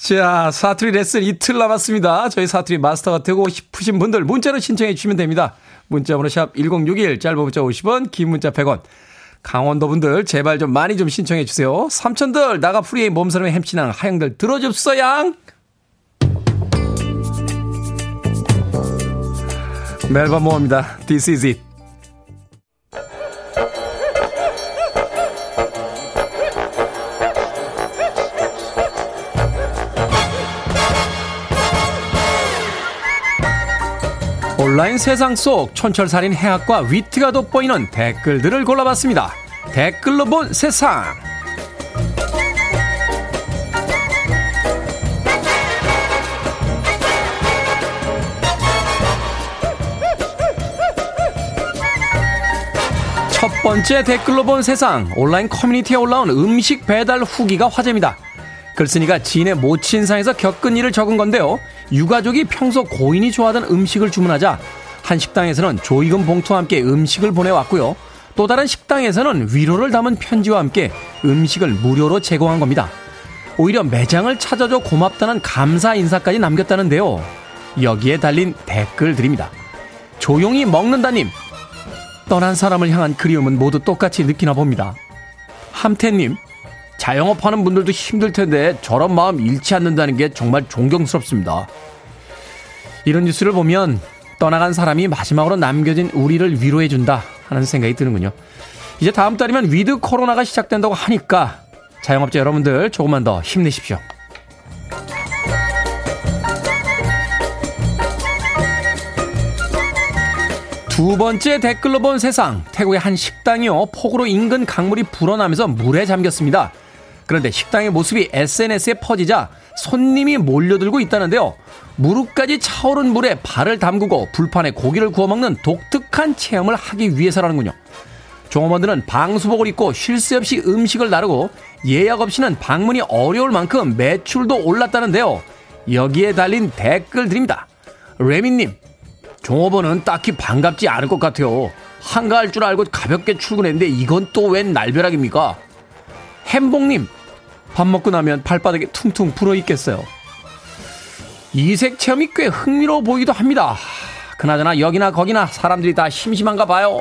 자, 사투리 레슨 이틀 남았습니다. 저희 사투리 마스터가 되고 싶으신 분들 문자로 신청해 주시면 됩니다. 문자 번호 샵 1061, 짧은 문자 50원, 긴 문자 100원. 강원도 분들 제발 좀 많이 좀 신청해 주세요. 삼촌들 나가 프리의 몸사람의 햄치랑 하영들 들어줍소 양. 멜바 모입니다. This is it. 온라인 세상 속 촌철살인 해학과 위트가 돋보이는 댓글들을 골라봤습니다. 댓글로 본 세상. 첫 번째 댓글로 본 세상. 온라인 커뮤니티에 올라온 음식 배달 후기가 화제입니다. 글쓴이가 지인의 모친상에서 겪은 일을 적은 건데요. 유가족이 평소 고인이 좋아하던 음식을 주문하자 한 식당에서는 조이금 봉투와 함께 음식을 보내왔고요. 또 다른 식당에서는 위로를 담은 편지와 함께 음식을 무료로 제공한 겁니다. 오히려 매장을 찾아줘 고맙다는 감사 인사까지 남겼다는데요. 여기에 달린 댓글들입니다. 조용히 먹는다님. 떠난 사람을 향한 그리움은 모두 똑같이 느끼나 봅니다. 함태님. 자영업하는 분들도 힘들 텐데 저런 마음 잃지 않는다는 게 정말 존경스럽습니다. 이런 뉴스를 보면 떠나간 사람이 마지막으로 남겨진 우리를 위로해준다 하는 생각이 드는군요. 이제 다음 달이면 위드 코로나가 시작된다고 하니까 자영업자 여러분들 조금만 더 힘내십시오. 두 번째 댓글로 본 세상. 태국의 한 식당이요. 폭우로 인근 강물이 불어나면서 물에 잠겼습니다. 그런데 식당의 모습이 SNS에 퍼지자 손님이 몰려들고 있다는데요. 무릎까지 차오른 물에 발을 담그고 불판에 고기를 구워 먹는 독특한 체험을 하기 위해서라는군요. 종업원들은 방수복을 입고 쉴 새 없이 음식을 나르고 예약 없이는 방문이 어려울 만큼 매출도 올랐다는데요. 여기에 달린 댓글들입니다. 레미님, 종업원은 딱히 반갑지 않을 것 같아요. 한가할 줄 알고 가볍게 출근했는데 이건 또 웬 날벼락입니까? 햄봉님, 밥 먹고 나면 발바닥에 퉁퉁 불어 있겠어요. 이색 체험이 꽤 흥미로워 보이기도 합니다. 그나저나 여기나 거기나 사람들이 다 심심한가 봐요.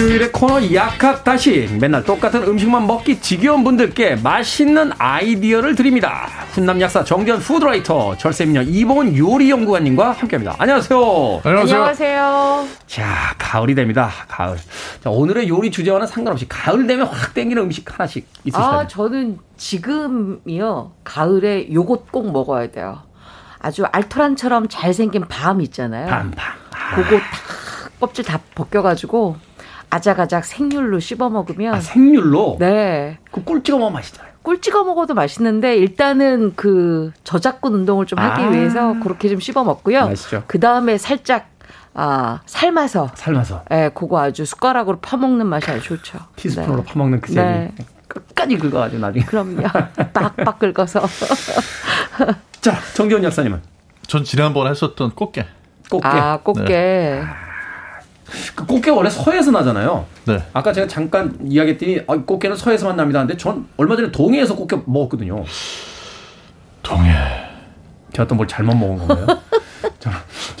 수요일의 코너 약학다시 맨날 똑같은 음식만 먹기 지겨운 분들께 맛있는 아이디어를 드립니다. 훈남 약사 정전 푸드라이터 절세미녀 이봉은 요리연구관님과 함께합니다. 안녕하세요. 안녕하세요. 자 가을이 됩니다. 가을. 자, 오늘의 요리 주제와는 상관없이 가을 되면 확 땡기는 음식 하나씩 있으시다면 아, 저는 지금이요. 가을에 요것 꼭 먹어야 돼요. 아주 알토란처럼 잘생긴 밤 있잖아요. 밤 밤. 아, 그거 다 껍질 다 벗겨가지고 아작아작 생률로 씹어 먹으면 아, 생률로 네. 그꿀 찍어 먹으면 맛있잖아요. 꿀 찍어 먹어도 맛있는데 일단은 그 저작근 운동을 좀 하기 아. 위해서 그렇게 좀 씹어 먹고요. 맛있죠. 그 다음에 살짝 아 삶아서 삶아서 예, 그거 아주 숟가락으로 퍼먹는 맛이 아주 좋죠. 티스푼으로 네. 퍼먹는 그 재미. 네. 끝까지 긁어가지고 나중에. 그럼요. 빡빡 긁어서. 자, 정재훈 약사님은? 전 지난번에 했었던 꽃게. 꽃게. 아, 꽃게. 그 꽃게 원래 서해에서 나잖아요. 네. 아까 제가 잠깐 이야기했더니 아, 꽃게는 서해에서만 납니다. 근데 전 얼마 전에 동해에서 꽃게 먹었거든요. 동해. 제가 또 뭘 잘못 먹은 건가요?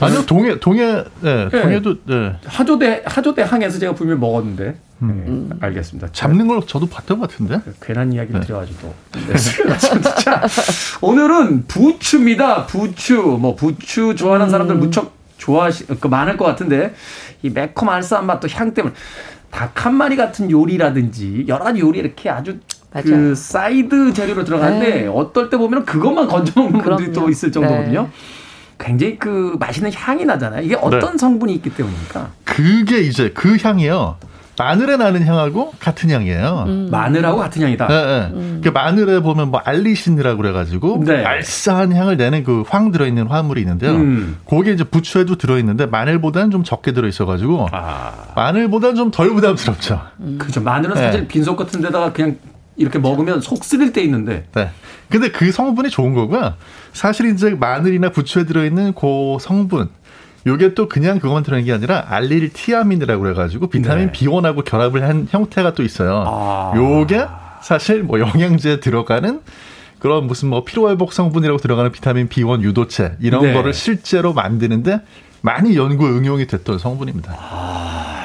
아니요, 동해, 동해, 네, 네. 동해도, 네. 하조대 하조대 항에서 제가 분명 히 먹었는데. 네, 알겠습니다. 잡는 걸 저도 봤던 것 같은데. 괜한 이야기를 드려가지고. 네, 자, 오늘은 부추입니다. 부추. 뭐, 부추 좋아하는 사람들 무척 좋아하시, 그, 많을 것 같은데, 이 매콤 알싸한 맛 또 향 때문에, 닭 한 마리 같은 요리라든지, 여러 가지 요리 이렇게 아주 그 맞아요. 사이드 재료로 들어가는데, 네. 어떨 때 보면 그것만 건져 먹는 분들이. 또 있을 정도거든요. 네. 굉장히 그 맛있는 향이 나잖아요. 이게 어떤 네. 성분이 있기 때문입니까? 그게 이제 그 향이요. 마늘에 나는 향하고 같은 향이에요. 음. 마늘하고 같은 향이다. 네, 네. 그 마늘에 보면 뭐 알리신이라고 그래가지고 네. 알싸한 향을 내는 그 황 들어있는 화물이 있는데요. 음. 그게 이제 부추에도 들어있는데 마늘보다는 좀 적게 들어있어가지고 아. 마늘보다는 좀 덜 부담스럽죠. 그죠. 마늘은 네. 사실 빈속 같은 데다가 그냥 이렇게 먹으면 속 쓰릴 때 있는데. 네. 근데 그 성분이 좋은 거고요. 사실 이제 마늘이나 부추에 들어있는 그 성분, 요게 또 그냥 그것만 들어있는 게 아니라 알릴 티아민이라고 그래가지고 비타민 네. B1하고 결합을 한 형태가 또 있어요. 아. 요게 사실 뭐 영양제에 들어가는 그런 무슨 뭐 피로회복 성분이라고 들어가는 비타민 B1 유도체 이런 네. 거를 실제로 만드는데 많이 연구 응용이 됐던 성분입니다.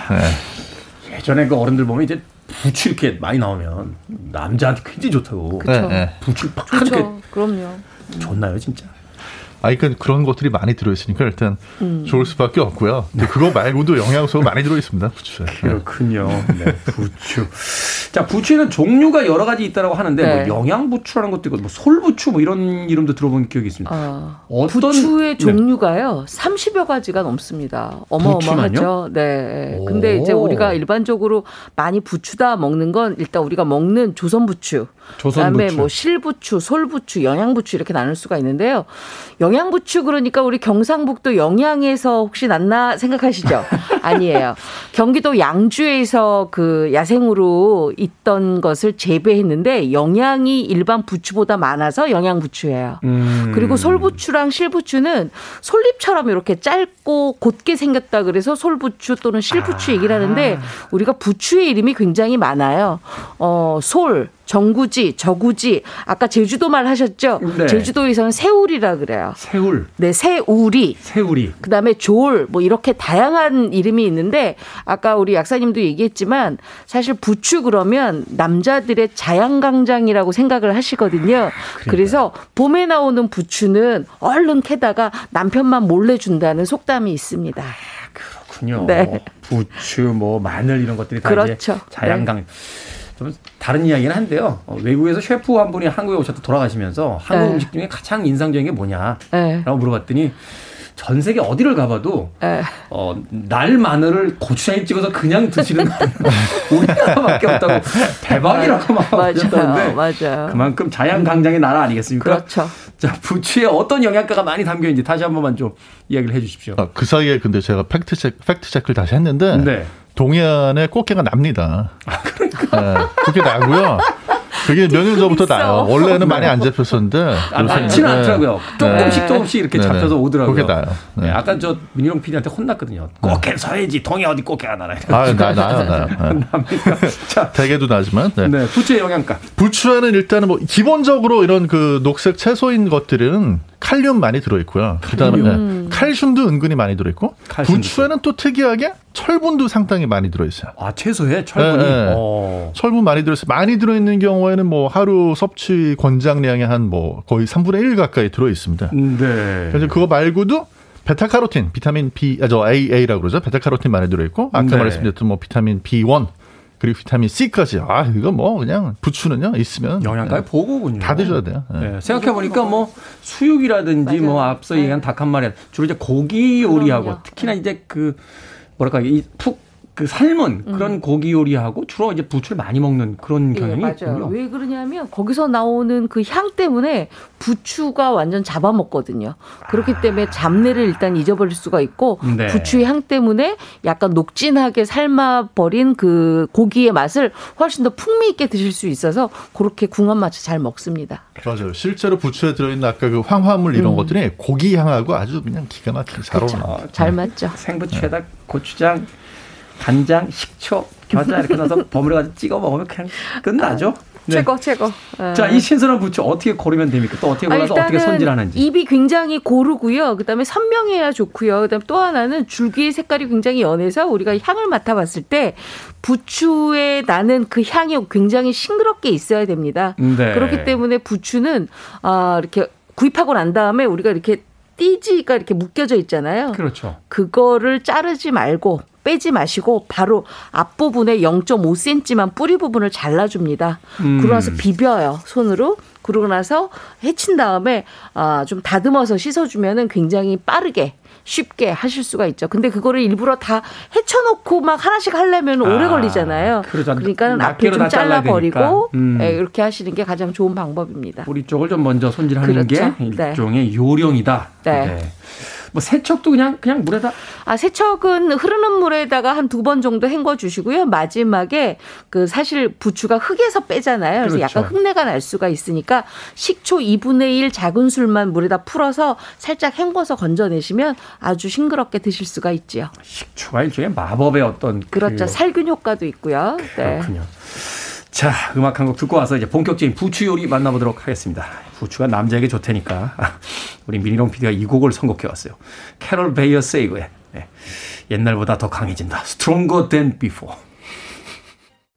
네. 예전에 그 어른들 보면 이제 부추 이렇게 많이 나오면 남자한테 굉장히 좋다고. 네, 네. 부추 팍 이렇게 그렇죠. 그럼요. 좋나요, 진짜? 아, 그러니까 그런 것들이 많이 들어있으니까 일단 음. 좋을 수밖에 없고요. 근데 그거 말고도 영양소가 많이 들어있습니다. 부추에. 그렇군요. 네, 부추. 자, 부추에는 종류가 여러 가지 있다고 하는데 네. 뭐 영양부추라는 것도 있고 뭐 솔부추 뭐 이런 이름도 들어본 기억이 있습니다. 아, 어떤 부추의 네. 종류가요. 30여 가지가 넘습니다. 어마어마하죠. 네. 근데 오. 이제 우리가 일반적으로 많이 부추다 먹는 건 일단 우리가 먹는 조선 부추. 조선 그다음에 부추. 뭐 실부추, 솔부추, 영양부추 이렇게 나눌 수가 있는데요. 영양 부추 그러니까 우리 경상북도 영양에서 혹시 났나 생각하시죠? 아니에요. 경기도 양주에서 그 야생으로 있던 것을 재배했는데 영양이 일반 부추보다 많아서 영양부추예요. 음. 그리고 솔부추랑 실부추는 솔잎처럼 이렇게 짧고 곧게 생겼다 그래서 솔부추 또는 실부추 얘기를 하는데 우리가 부추의 이름이 굉장히 많아요. 어, 솔, 정구지, 저구지, 아까 제주도 말 하셨죠? 네. 제주도에서는 새우리라 그래요. 새울, 네, 새우리. 새우리. 그다음에 조을 뭐 이렇게 다양한 이름이 있는데 아까 우리 약사님도 얘기했지만 사실 부추 그러면 남자들의 자양강장이라고 생각을 하시거든요. 그래서 봄에 나오는 부추는 얼른 캐다가 남편만 몰래 준다는 속담이 있습니다. 그렇군요. 네. 부추, 뭐 마늘 이런 것들이 다 그렇죠. 이제 자양강. 좀 다른 이야기는 한데요. 어, 외국에서 셰프 한 분이 한국에 오셨다 돌아가시면서 한국 네. 음식 중에 가장 인상적인 게 뭐냐라고 네. 물어봤더니 전 세계 어디를 가봐도 네. 어, 날 마늘을 고추장에 찍어서 그냥 드시는 우리나라밖에 없다고 대박이라고 막. 하셨다는데 맞아요. 그만큼 자양강장의 나라 아니겠습니까? 그렇죠. 자 부추에 어떤 영양가가 많이 담겨 있는지 다시 한 번만 좀 이야기를 해주십시오. 아, 그 사이에 근데 제가 팩트 체크, 팩트 체크를 다시 했는데 네. 동해안에 꽃게가 납니다. 네, 꽃게 나고요. 그게 몇 년 전부터 있어. 나요. 원래는 많이 안 잡혔었는데. 아, 많지는 네. 않더라고요. 조금씩 네. 조금씩 이렇게 네네. 잡혀서 오더라고요. 그게 나요. 네. 네. 아까 저 민희룡 PD한테 혼났거든요. 꽃게 서해지 동해 어디 꽃게가 나라. 아, 나, 나요, 나요. 네. 납니까? 자, 대게도 나지만. 네. 네, 부추의 영양가. 부추에는 일단은 뭐 기본적으로 이런 그 녹색 채소인 것들은 칼륨 많이 들어있고요. 그다음에 네. 칼슘도 은근히 많이 들어있고 칼슘도 부추에는 또 특이하게 철분도 상당히 많이 들어있어요. 아 채소에 철분이. 네, 네. 어. 철분 많이 들어있어요. 많이 들어있는 경우에는 뭐 하루 섭취 권장량의 한 뭐 거의 3분의 1 가까이 들어있습니다. 네. 그래서 그거 말고도 베타카로틴, 비타민 B, 아, 저 AA라고 그러죠. 베타카로틴 많이 들어있고 아까 네. 말씀드렸던 뭐 비타민 B1 그리고 비타민 C까지. 아 이거 뭐 그냥 부추는요 있으면 영양가의 네, 보고군요. 다 드셔야 돼요. 네. 네, 생각해 보니까 뭐 수육이라든지 뭐 앞서 네. 얘기한 닭 한 마리 주로 이제 고기 요리하고 그럼요. 특히나 이제 그 뭐랄까 이 푹 그 삶은 그런 고기 요리하고 주로 이제 부추를 많이 먹는 그런 예, 경향이 맞아요. 있군요. 왜 그러냐면 거기서 나오는 그 향 때문에 부추가 완전 잡아먹거든요. 그렇기 때문에 잡내를 일단 잊어버릴 수가 있고 아. 네. 부추의 향 때문에 약간 녹진하게 삶아버린 그 고기의 맛을 훨씬 더 풍미 있게 드실 수 있어서 그렇게 궁합 맞춰 잘 먹습니다. 맞아요. 실제로 부추에 들어있는 아까 그 황화물 이런 것들이 고기 향하고 아주 그냥 기가 막히게 잘. 어울려. 잘 맞죠. 생부추에다 고추장, 간장, 식초, 겨자 이렇게 넣어서 버무려가지고 찍어 먹으면 그냥 끝나죠. 네. 최고 최고. 어. 자, 이 신선한 부추 어떻게 고르면 됩니까? 또 어떻게 아, 골라서 어떻게 손질하는지. 입이 굉장히 고르고요. 그다음에 선명해야 좋고요. 그다음 또 하나는 줄기의 색깔이 굉장히 연해서 우리가 향을 맡아봤을 때 부추에 나는 그 향이 굉장히 싱그럽게 있어야 됩니다. 네. 그렇기 때문에 부추는 아 이렇게 구입하고 난 다음에 우리가 이렇게 띠지가 이렇게 묶여져 있잖아요. 그렇죠. 그거를 자르지 말고 빼지 마시고 바로 앞부분에 0.5cm만 뿌리 부분을 잘라줍니다. 음. 그러고 나서 비벼요 손으로. 그러고 나서 해친 다음에 아, 좀 다듬어서 씻어주면은 굉장히 빠르게 쉽게 하실 수가 있죠. 근데 그거를 일부러 다 헤쳐놓고 막 하나씩 하려면 오래 아, 걸리잖아요. 그러죠. 그러니까 앞에 낱개로 좀 잘라버리고. 음. 예, 이렇게 하시는 게 가장 좋은 방법입니다. 뿌리 쪽을 좀 먼저 손질하는 그렇죠. 게 네. 일종의 요령이다. 네. 뭐 세척도 그냥 그냥 물에다 아, 세척은 흐르는 물에다가 한 두 번 정도 헹궈 주시고요. 마지막에 그 사실 부추가 흙에서 빼잖아요. 그래서 그렇죠. 약간 흙내가 날 수가 있으니까 식초 2분의 1 작은 술만 물에다 풀어서 살짝 헹궈서 건져내시면 아주 싱그럽게 드실 수가 있지요. 식초가 일종의 마법의 어떤 그렇죠. 그 살균 효과도 있고요. 네. 그렇군요. 자, 음악 한 곡 듣고 와서 이제 본격적인 부추 요리 만나보도록 하겠습니다. 부추가 남자에게 좋다니까 우리 민희룡 PD가 이 곡을 선곡해 왔어요. 캐롤 베이어 세이거의 네. 옛날보다 더 강해진다. Stronger than before.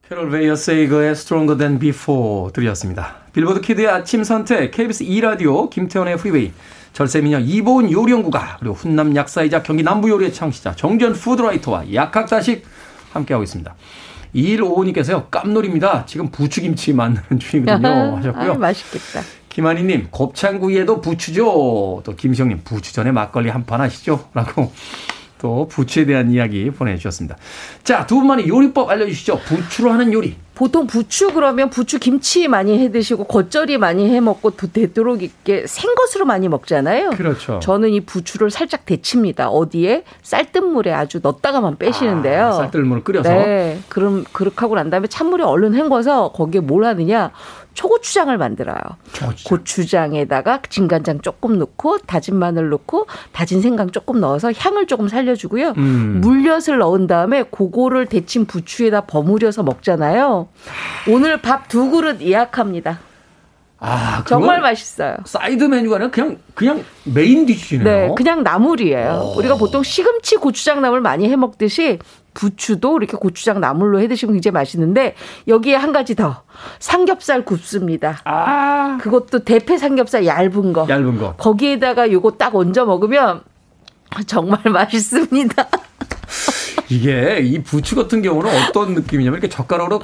캐롤 베이어 세이거의 Stronger Than Before 들으셨습니다. 빌보드 키드의 아침 선택, KBS 2라디오, 김태훈의 프리웨이, 절세미녀 이보은 요리연구가, 그리고 훈남 약사이자 경기 남부 요리의 창시자 정재훈 food writer와 약학다식 함께하고 있습니다. 2155님께서요, 깜놀입니다. 지금 부추김치 만드는 중이거든요. 하셨고요. 아유, 맛있겠다. 김한희님, 곱창구이에도 부추죠. 또 김시영님, 부추 전에 막걸리 한 판 하시죠. 라고 또 부추에 대한 이야기 보내주셨습니다. 자, 두 분만의 요리법 알려주시죠. 부추로 하는 요리. 보통 부추 그러면 부추 김치 많이 해 드시고 겉절이 많이 해 먹고 또 되도록 이렇게 생것으로 많이 먹잖아요. 그렇죠. 저는 이 부추를 살짝 데칩니다. 어디에 쌀뜨물에 아주 넣었다가만 빼시는데요. 아, 쌀뜨물을 끓여서. 네. 그럼 그렇게 하고 난 다음에 찬물에 얼른 헹궈서 거기에 뭘 하느냐? 초고추장을 만들어요. 초고추장. 고추장에다가 진간장 조금 넣고 다진 마늘 넣고 다진 생강 조금 넣어서 향을 조금 살려주고요. 음. 물엿을 넣은 다음에 그거를 데친 부추에다 버무려서 먹잖아요. 오늘 밥 두 그릇 예약합니다. 아, 정말 맛있어요. 사이드 메뉴가 아니라 그냥, 그냥 main dish네요. 네, 그냥 나물이에요. 우리가 보통 시금치 고추장 나물 많이 해 먹듯이 부추도 이렇게 고추장 나물로 해 드시면 굉장히 맛있는데 여기에 한 가지 더 삼겹살 굽습니다. 아, 그것도 대패 삼겹살 얇은 거. 얇은 거. 거기에다가 요거 딱 얹어 먹으면 정말 맛있습니다. 이게 이 부추 같은 경우는 어떤 느낌이냐면 이렇게 젓가락으로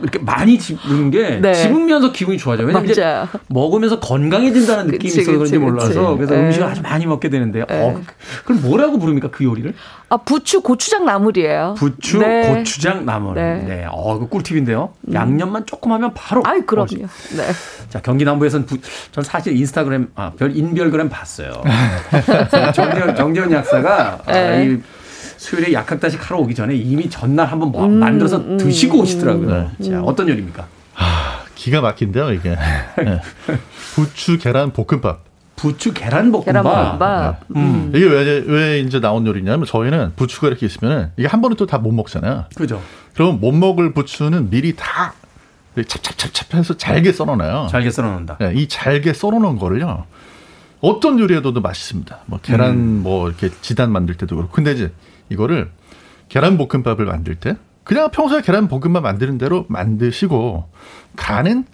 이렇게 많이 집는 게 네. 집으면서 기분이 좋아져요. 왜냐면 이제 맞아요. 먹으면서 건강해진다는 느낌이 그치, 있어서 그런지 그치, 몰라서. 그래서 네. 음식을 아주 많이 먹게 되는데요. 어, 그럼 뭐라고 부릅니까 그 요리를? 아, 부추 고추장 나물이에요. 부추 네. 고추장 나물. 네. 네. 어, 그 꿀팁인데요. 양념만 조금 하면 바로. 아이, 그럼요. 멋있- 네. 자, 경기 남부에서는 부, 전 사실 인스타그램, 아, 별, 인별그램 봤어요. 정재현, 정재현 약사가 아, 네. 이 수요일에 약학다식 하러 오기 전에 이미 전날 한번 음, 뭐 만들어서 드시고 오시더라고요. 자, 어떤 요리입니까? 기가 막힌데요, 이게. 네. 부추 계란 볶음밥. 부추 계란볶음밥. 계란 볶음밥. 음. 이게 왜, 왜 이제 나온 요리냐면 저희는 부추가 이렇게 있으면 이게 한 번에 또 다 못 먹잖아요. 그죠. 그럼 못 먹을 부추는 미리 다 이렇게 찹찹찹찹 해서 잘게 썰어놔요. 잘게 썰어놓는다. 네, 이 잘게 썰어놓은 거를요. 어떤 요리에도 맛있습니다. 뭐 계란 음. 뭐 이렇게 지단 만들 때도 그렇고. 근데 이제 이거를 계란 볶음밥을 만들 때 그냥 평소에 계란 볶음밥 만드는 대로 만드시고 간은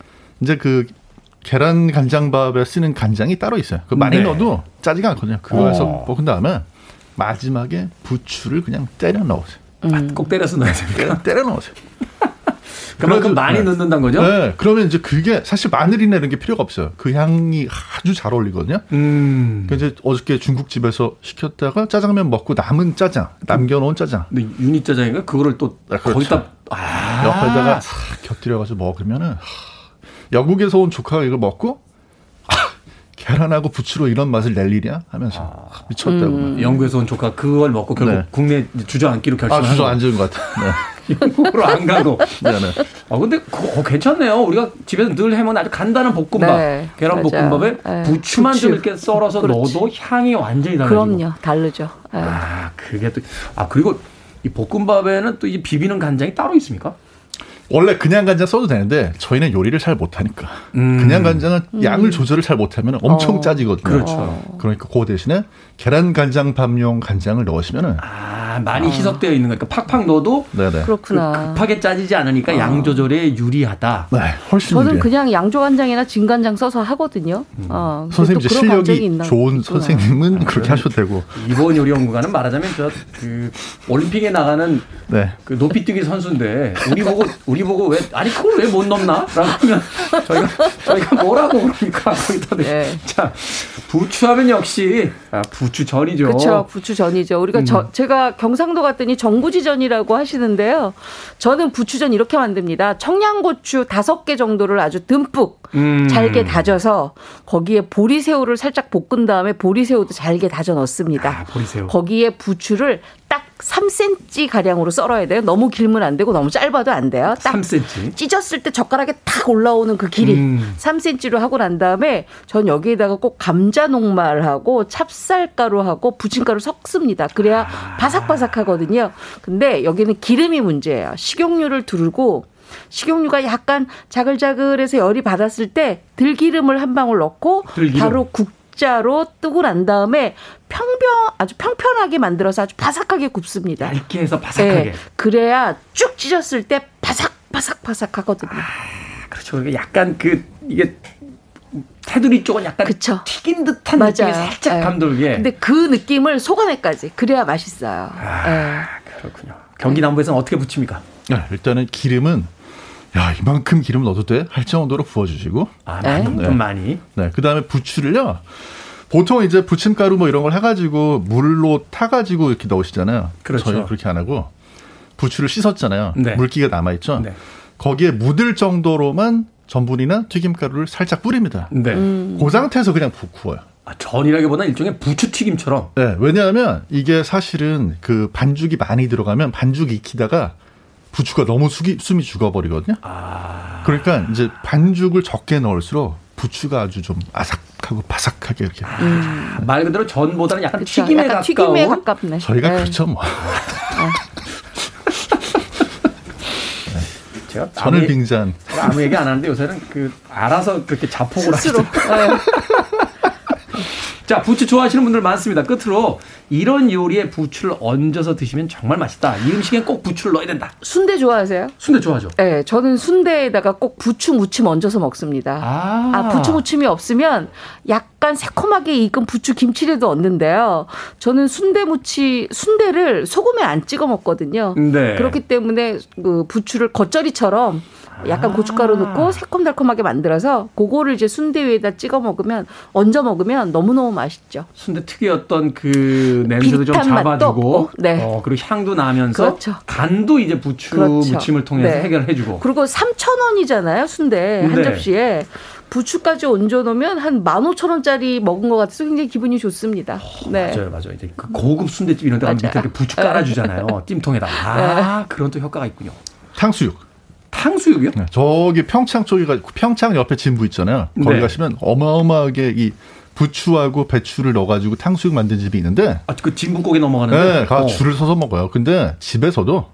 이제 그 계란 간장밥에 쓰는 간장이 따로 있어요. 그 많이 네. 넣어도 짜지가 않거든요. 그거 해서 어. 볶은 다음에 마지막에 부추를 그냥 때려 넣으세요. 꼭 때려서 넣어야 됩니까? 때려 넣으세요. 그만큼 많이 네. 넣는다는 거죠? 네, 그러면 이제 그게 사실 마늘이나 이런 게 필요가 없어요. 그 향이 아주 잘 어울리거든요. 음. 그 이제 어저께 중국집에서 시켰다가 짜장면 먹고 남은 짜장, 남겨놓은 짜장 근데 유니 짜장인가 그거를 또 아, 그렇죠. 거기다 아. 옆에다가 싹 곁들여가지고 먹으면은 하, 영국에서 온 조카가 이걸 먹고 아, 계란하고 부추로 이런 맛을 낼 일이야 하면서 아, 미쳤다고. 음. 영국에서 온 조카 그걸 먹고 결국 네. 국내 주저앉기로 아, 결심한 주저 거. 앉은 것 같아. 네. 영국으로 안 가고. 네, 네. 아 근데 그거 어, 괜찮네요. 우리가 집에서 늘 해먹는 아주 간단한 볶음밥, 네, 계란 맞아요. 볶음밥에 네, 부추만 부추. 좀 이렇게 썰어서 그렇지. 넣어도 향이 완전히 달라지고. 그럼요. 다르죠. 예. 아 그게 또 아 그리고 이 볶음밥에는 또 이 비비는 간장이 따로 있습니까? 원래 그냥 간장 써도 되는데 저희는 요리를 잘 못하니까 음. 그냥 간장은 양을 조절을 잘 못하면 엄청 어. 짜지거든요. 그렇죠. 그러니까 그 대신에 계란 간장 밥용 간장을 넣으시면은 아 많이 희석되어 있는 거니까 팍팍 넣어도 네네. 그렇구나. 급하게 짜지지 않으니까 양 조절에 유리하다. 네, 훨씬 저는 유리해요. 그냥 양조간장이나 진간장 써서 하거든요. 어, 근데 선생님 실력이 있나 좋은 있구나. 선생님은 그렇게 하셔도 되고. 이번 요리 연구가는 말하자면 저 그 올림픽에 나가는 네. 그 높이뛰기 선수인데 우리 보고 우리 보고 왜 아니 그걸 왜 못 넘나? 라고 하면 저희가 저희가 뭐라고 그러니까 거기다 대. 네. 자 부추하면 역시 아, 부추전이죠. 그렇죠. 부추전이죠. 우리가 음. 저, 제가 경 상도 갔더니 정부지전이라고 하시는데요. 저는 부추전 이렇게 만듭니다. 청양고추 다섯 개 정도를 아주 듬뿍 음. 잘게 다져서 거기에 보리새우를 살짝 볶은 다음에 보리새우도 잘게 다져 넣습니다. 아, 보리새우. 거기에 부추를 딱 3cm 가량으로 썰어야 돼요. 너무 길면 안 되고 너무 짧아도 안 돼요. 딱 3cm. 찢었을 때 젓가락에 탁 올라오는 그 길이 음. 3cm로 하고 난 다음에 전 여기에다가 꼭 감자 녹말하고 찹쌀가루하고 부침가루 섞습니다. 그래야 아. 바삭바삭하거든요. 근데 여기는 기름이 문제예요. 식용유를 두르고 식용유가 약간 자글자글해서 열이 받았을 때 들기름을 한 방울 넣고 들기름. 바로 국 자로 뜨고 난 다음에 평평 아주 평평하게 만들어서 아주 바삭하게 굽습니다. 얇게 해서 바삭하게. 예, 그래야 쭉 찢었을 때 바삭 바삭 바삭하거든요. 그렇죠. 이게 약간 그 이게 테두리 쪽은 약간 그쵸. 튀긴 듯한 맞아요. 느낌이 살짝 예. 감돌게. 근데 그 느낌을 속아내까지 그래야 맛있어요. 예. 그렇군요. 경기 남부에서는 어떻게 부칩니까? 네, 일단은 기름은 야 이만큼 기름 넣어도 돼? 할 정도로 부어주시고. 아, 네. 많이, 네. 좀 많이. 네, 그 다음에 부추를요. 보통 이제 부침가루 뭐 이런 걸 해가지고 물로 타가지고 이렇게 넣으시잖아요. 그렇죠. 저희는 그렇게 안 하고 부추를 씻었잖아요. 네. 물기가 남아 있죠. 네. 거기에 묻을 정도로만 전분이나 튀김가루를 살짝 뿌립니다. 네. 음. 그 상태에서 그냥 부- 구워요. 아, 전이라기보다는 일종의 부추 튀김처럼. 네, 왜냐하면 이게 사실은 그 반죽이 많이 들어가면 반죽 익히다가 부추가 너무 숙이, 숨이 죽어버리거든요. 아. 그러니까 이제 반죽을 적게 넣을수록 부추가 아주 좀 아삭하고 바삭하게 이렇게. 말 그대로 전보다는 약간 그쵸. 튀김에 약간 가까운. 튀김에 가깝네. 저희가 예. 그렇죠 뭐. 제가 전을 아무. 제가 아무 얘기 안 하는데 요새는 그 알아서 그렇게 자폭을. 하시죠. 자, 부추 좋아하시는 분들 많습니다. 끝으로 이런 요리에 부추를 얹어서 드시면 정말 맛있다. 이 음식엔 꼭 부추를 넣어야 된다. 순대 좋아하세요? 순대 좋아하죠? 네, 저는 순대에다가 꼭 부추 무침 얹어서 먹습니다. 아. 아, 부추 무침이 없으면 약간 새콤하게 익은 부추 김치라도 얹는데요. 저는 순대 무치 순대를 소금에 안 찍어 먹거든요. 네. 그렇기 때문에 그 부추를 겉절이처럼 약간 고춧가루 넣고 새콤달콤하게 만들어서 그거를 이제 순대 위에다 찍어 먹으면 얹어 먹으면 너무너무 맛있죠. 순대 특유의 어떤 그 냄새도 좀 잡아주고, 네. 어, 그리고 향도 나면서 그렇죠. 간도 이제 부추 그렇죠. 무침을 통해서 네. 해결해주고. 그리고 3,000원이잖아요, 순대. 한 네. 접시에. 부추까지 얹어 놓으면 한 15,000원짜리 먹은 것 같아서 굉장히 기분이 좋습니다. 네. 맞아요, 맞아요. 이제 그 고급 순대집 이런 데 가면. 밑에 이렇게 부추 깔아주잖아요. 찜통에다. 아, 그런 또 효과가 있군요. 탕수육. 탕수육이요? 네, 저기 평창 쪽에 가 평창 옆에 진부 있잖아요. 거기 네. 가시면 어마어마하게 이 부추하고 배추를 넣어가지고 탕수육 만든 집이 있는데, 아, 그 진국고기 넘어가는데. 네, 가 어. 줄을 서서 먹어요. 근데 집에서도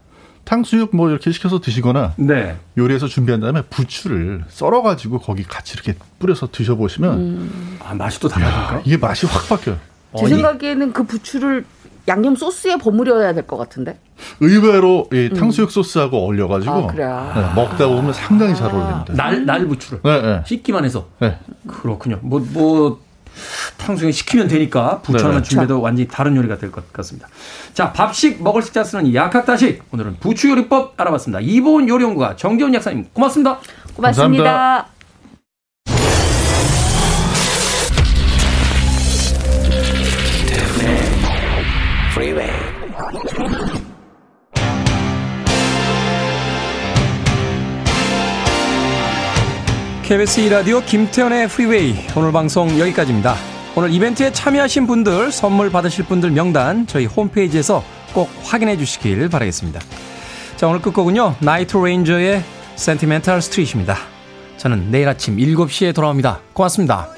탕수육 뭐 이렇게 시켜서 드시거나 네. 요리해서 준비한 다음에 부추를 썰어가지고 거기 같이 이렇게 뿌려서 드셔보시면 아, 맛이 또 달라질까? 이게 맛이 확 바뀌어요. 제 생각에는 그 부추를 양념 소스에 버무려야 될 것 같은데. 의외로 이 탕수육 소스하고 어울려가지고 아? 네, 먹다 보면 상당히 잘 어울립니다. 날, 날 부추를. 네, 네. 씻기만 해서. 네. 그렇군요. 뭐, 뭐, 탕수육 시키면 되니까 부추하나만 네네. 준비해도 완전히 다른 요리가 될 것 같습니다. 자, 밥식 먹을 식자 쓰는 약학다식. 오늘은 부추 요리법 알아봤습니다. 이보은 요리연구가 정재훈 약사님 고맙습니다. 고맙습니다. Freeway. KBS 2라디오 김태훈의 프리웨이 오늘 방송 여기까지입니다. 오늘 이벤트에 참여하신 분들 선물 받으실 분들 명단 저희 홈페이지에서 꼭 확인해 주시길 바라겠습니다. 자 오늘 끝곡은요 나이트 레인저의 Sentimental Street입니다. 저는 내일 아침 7시에 돌아옵니다. 고맙습니다.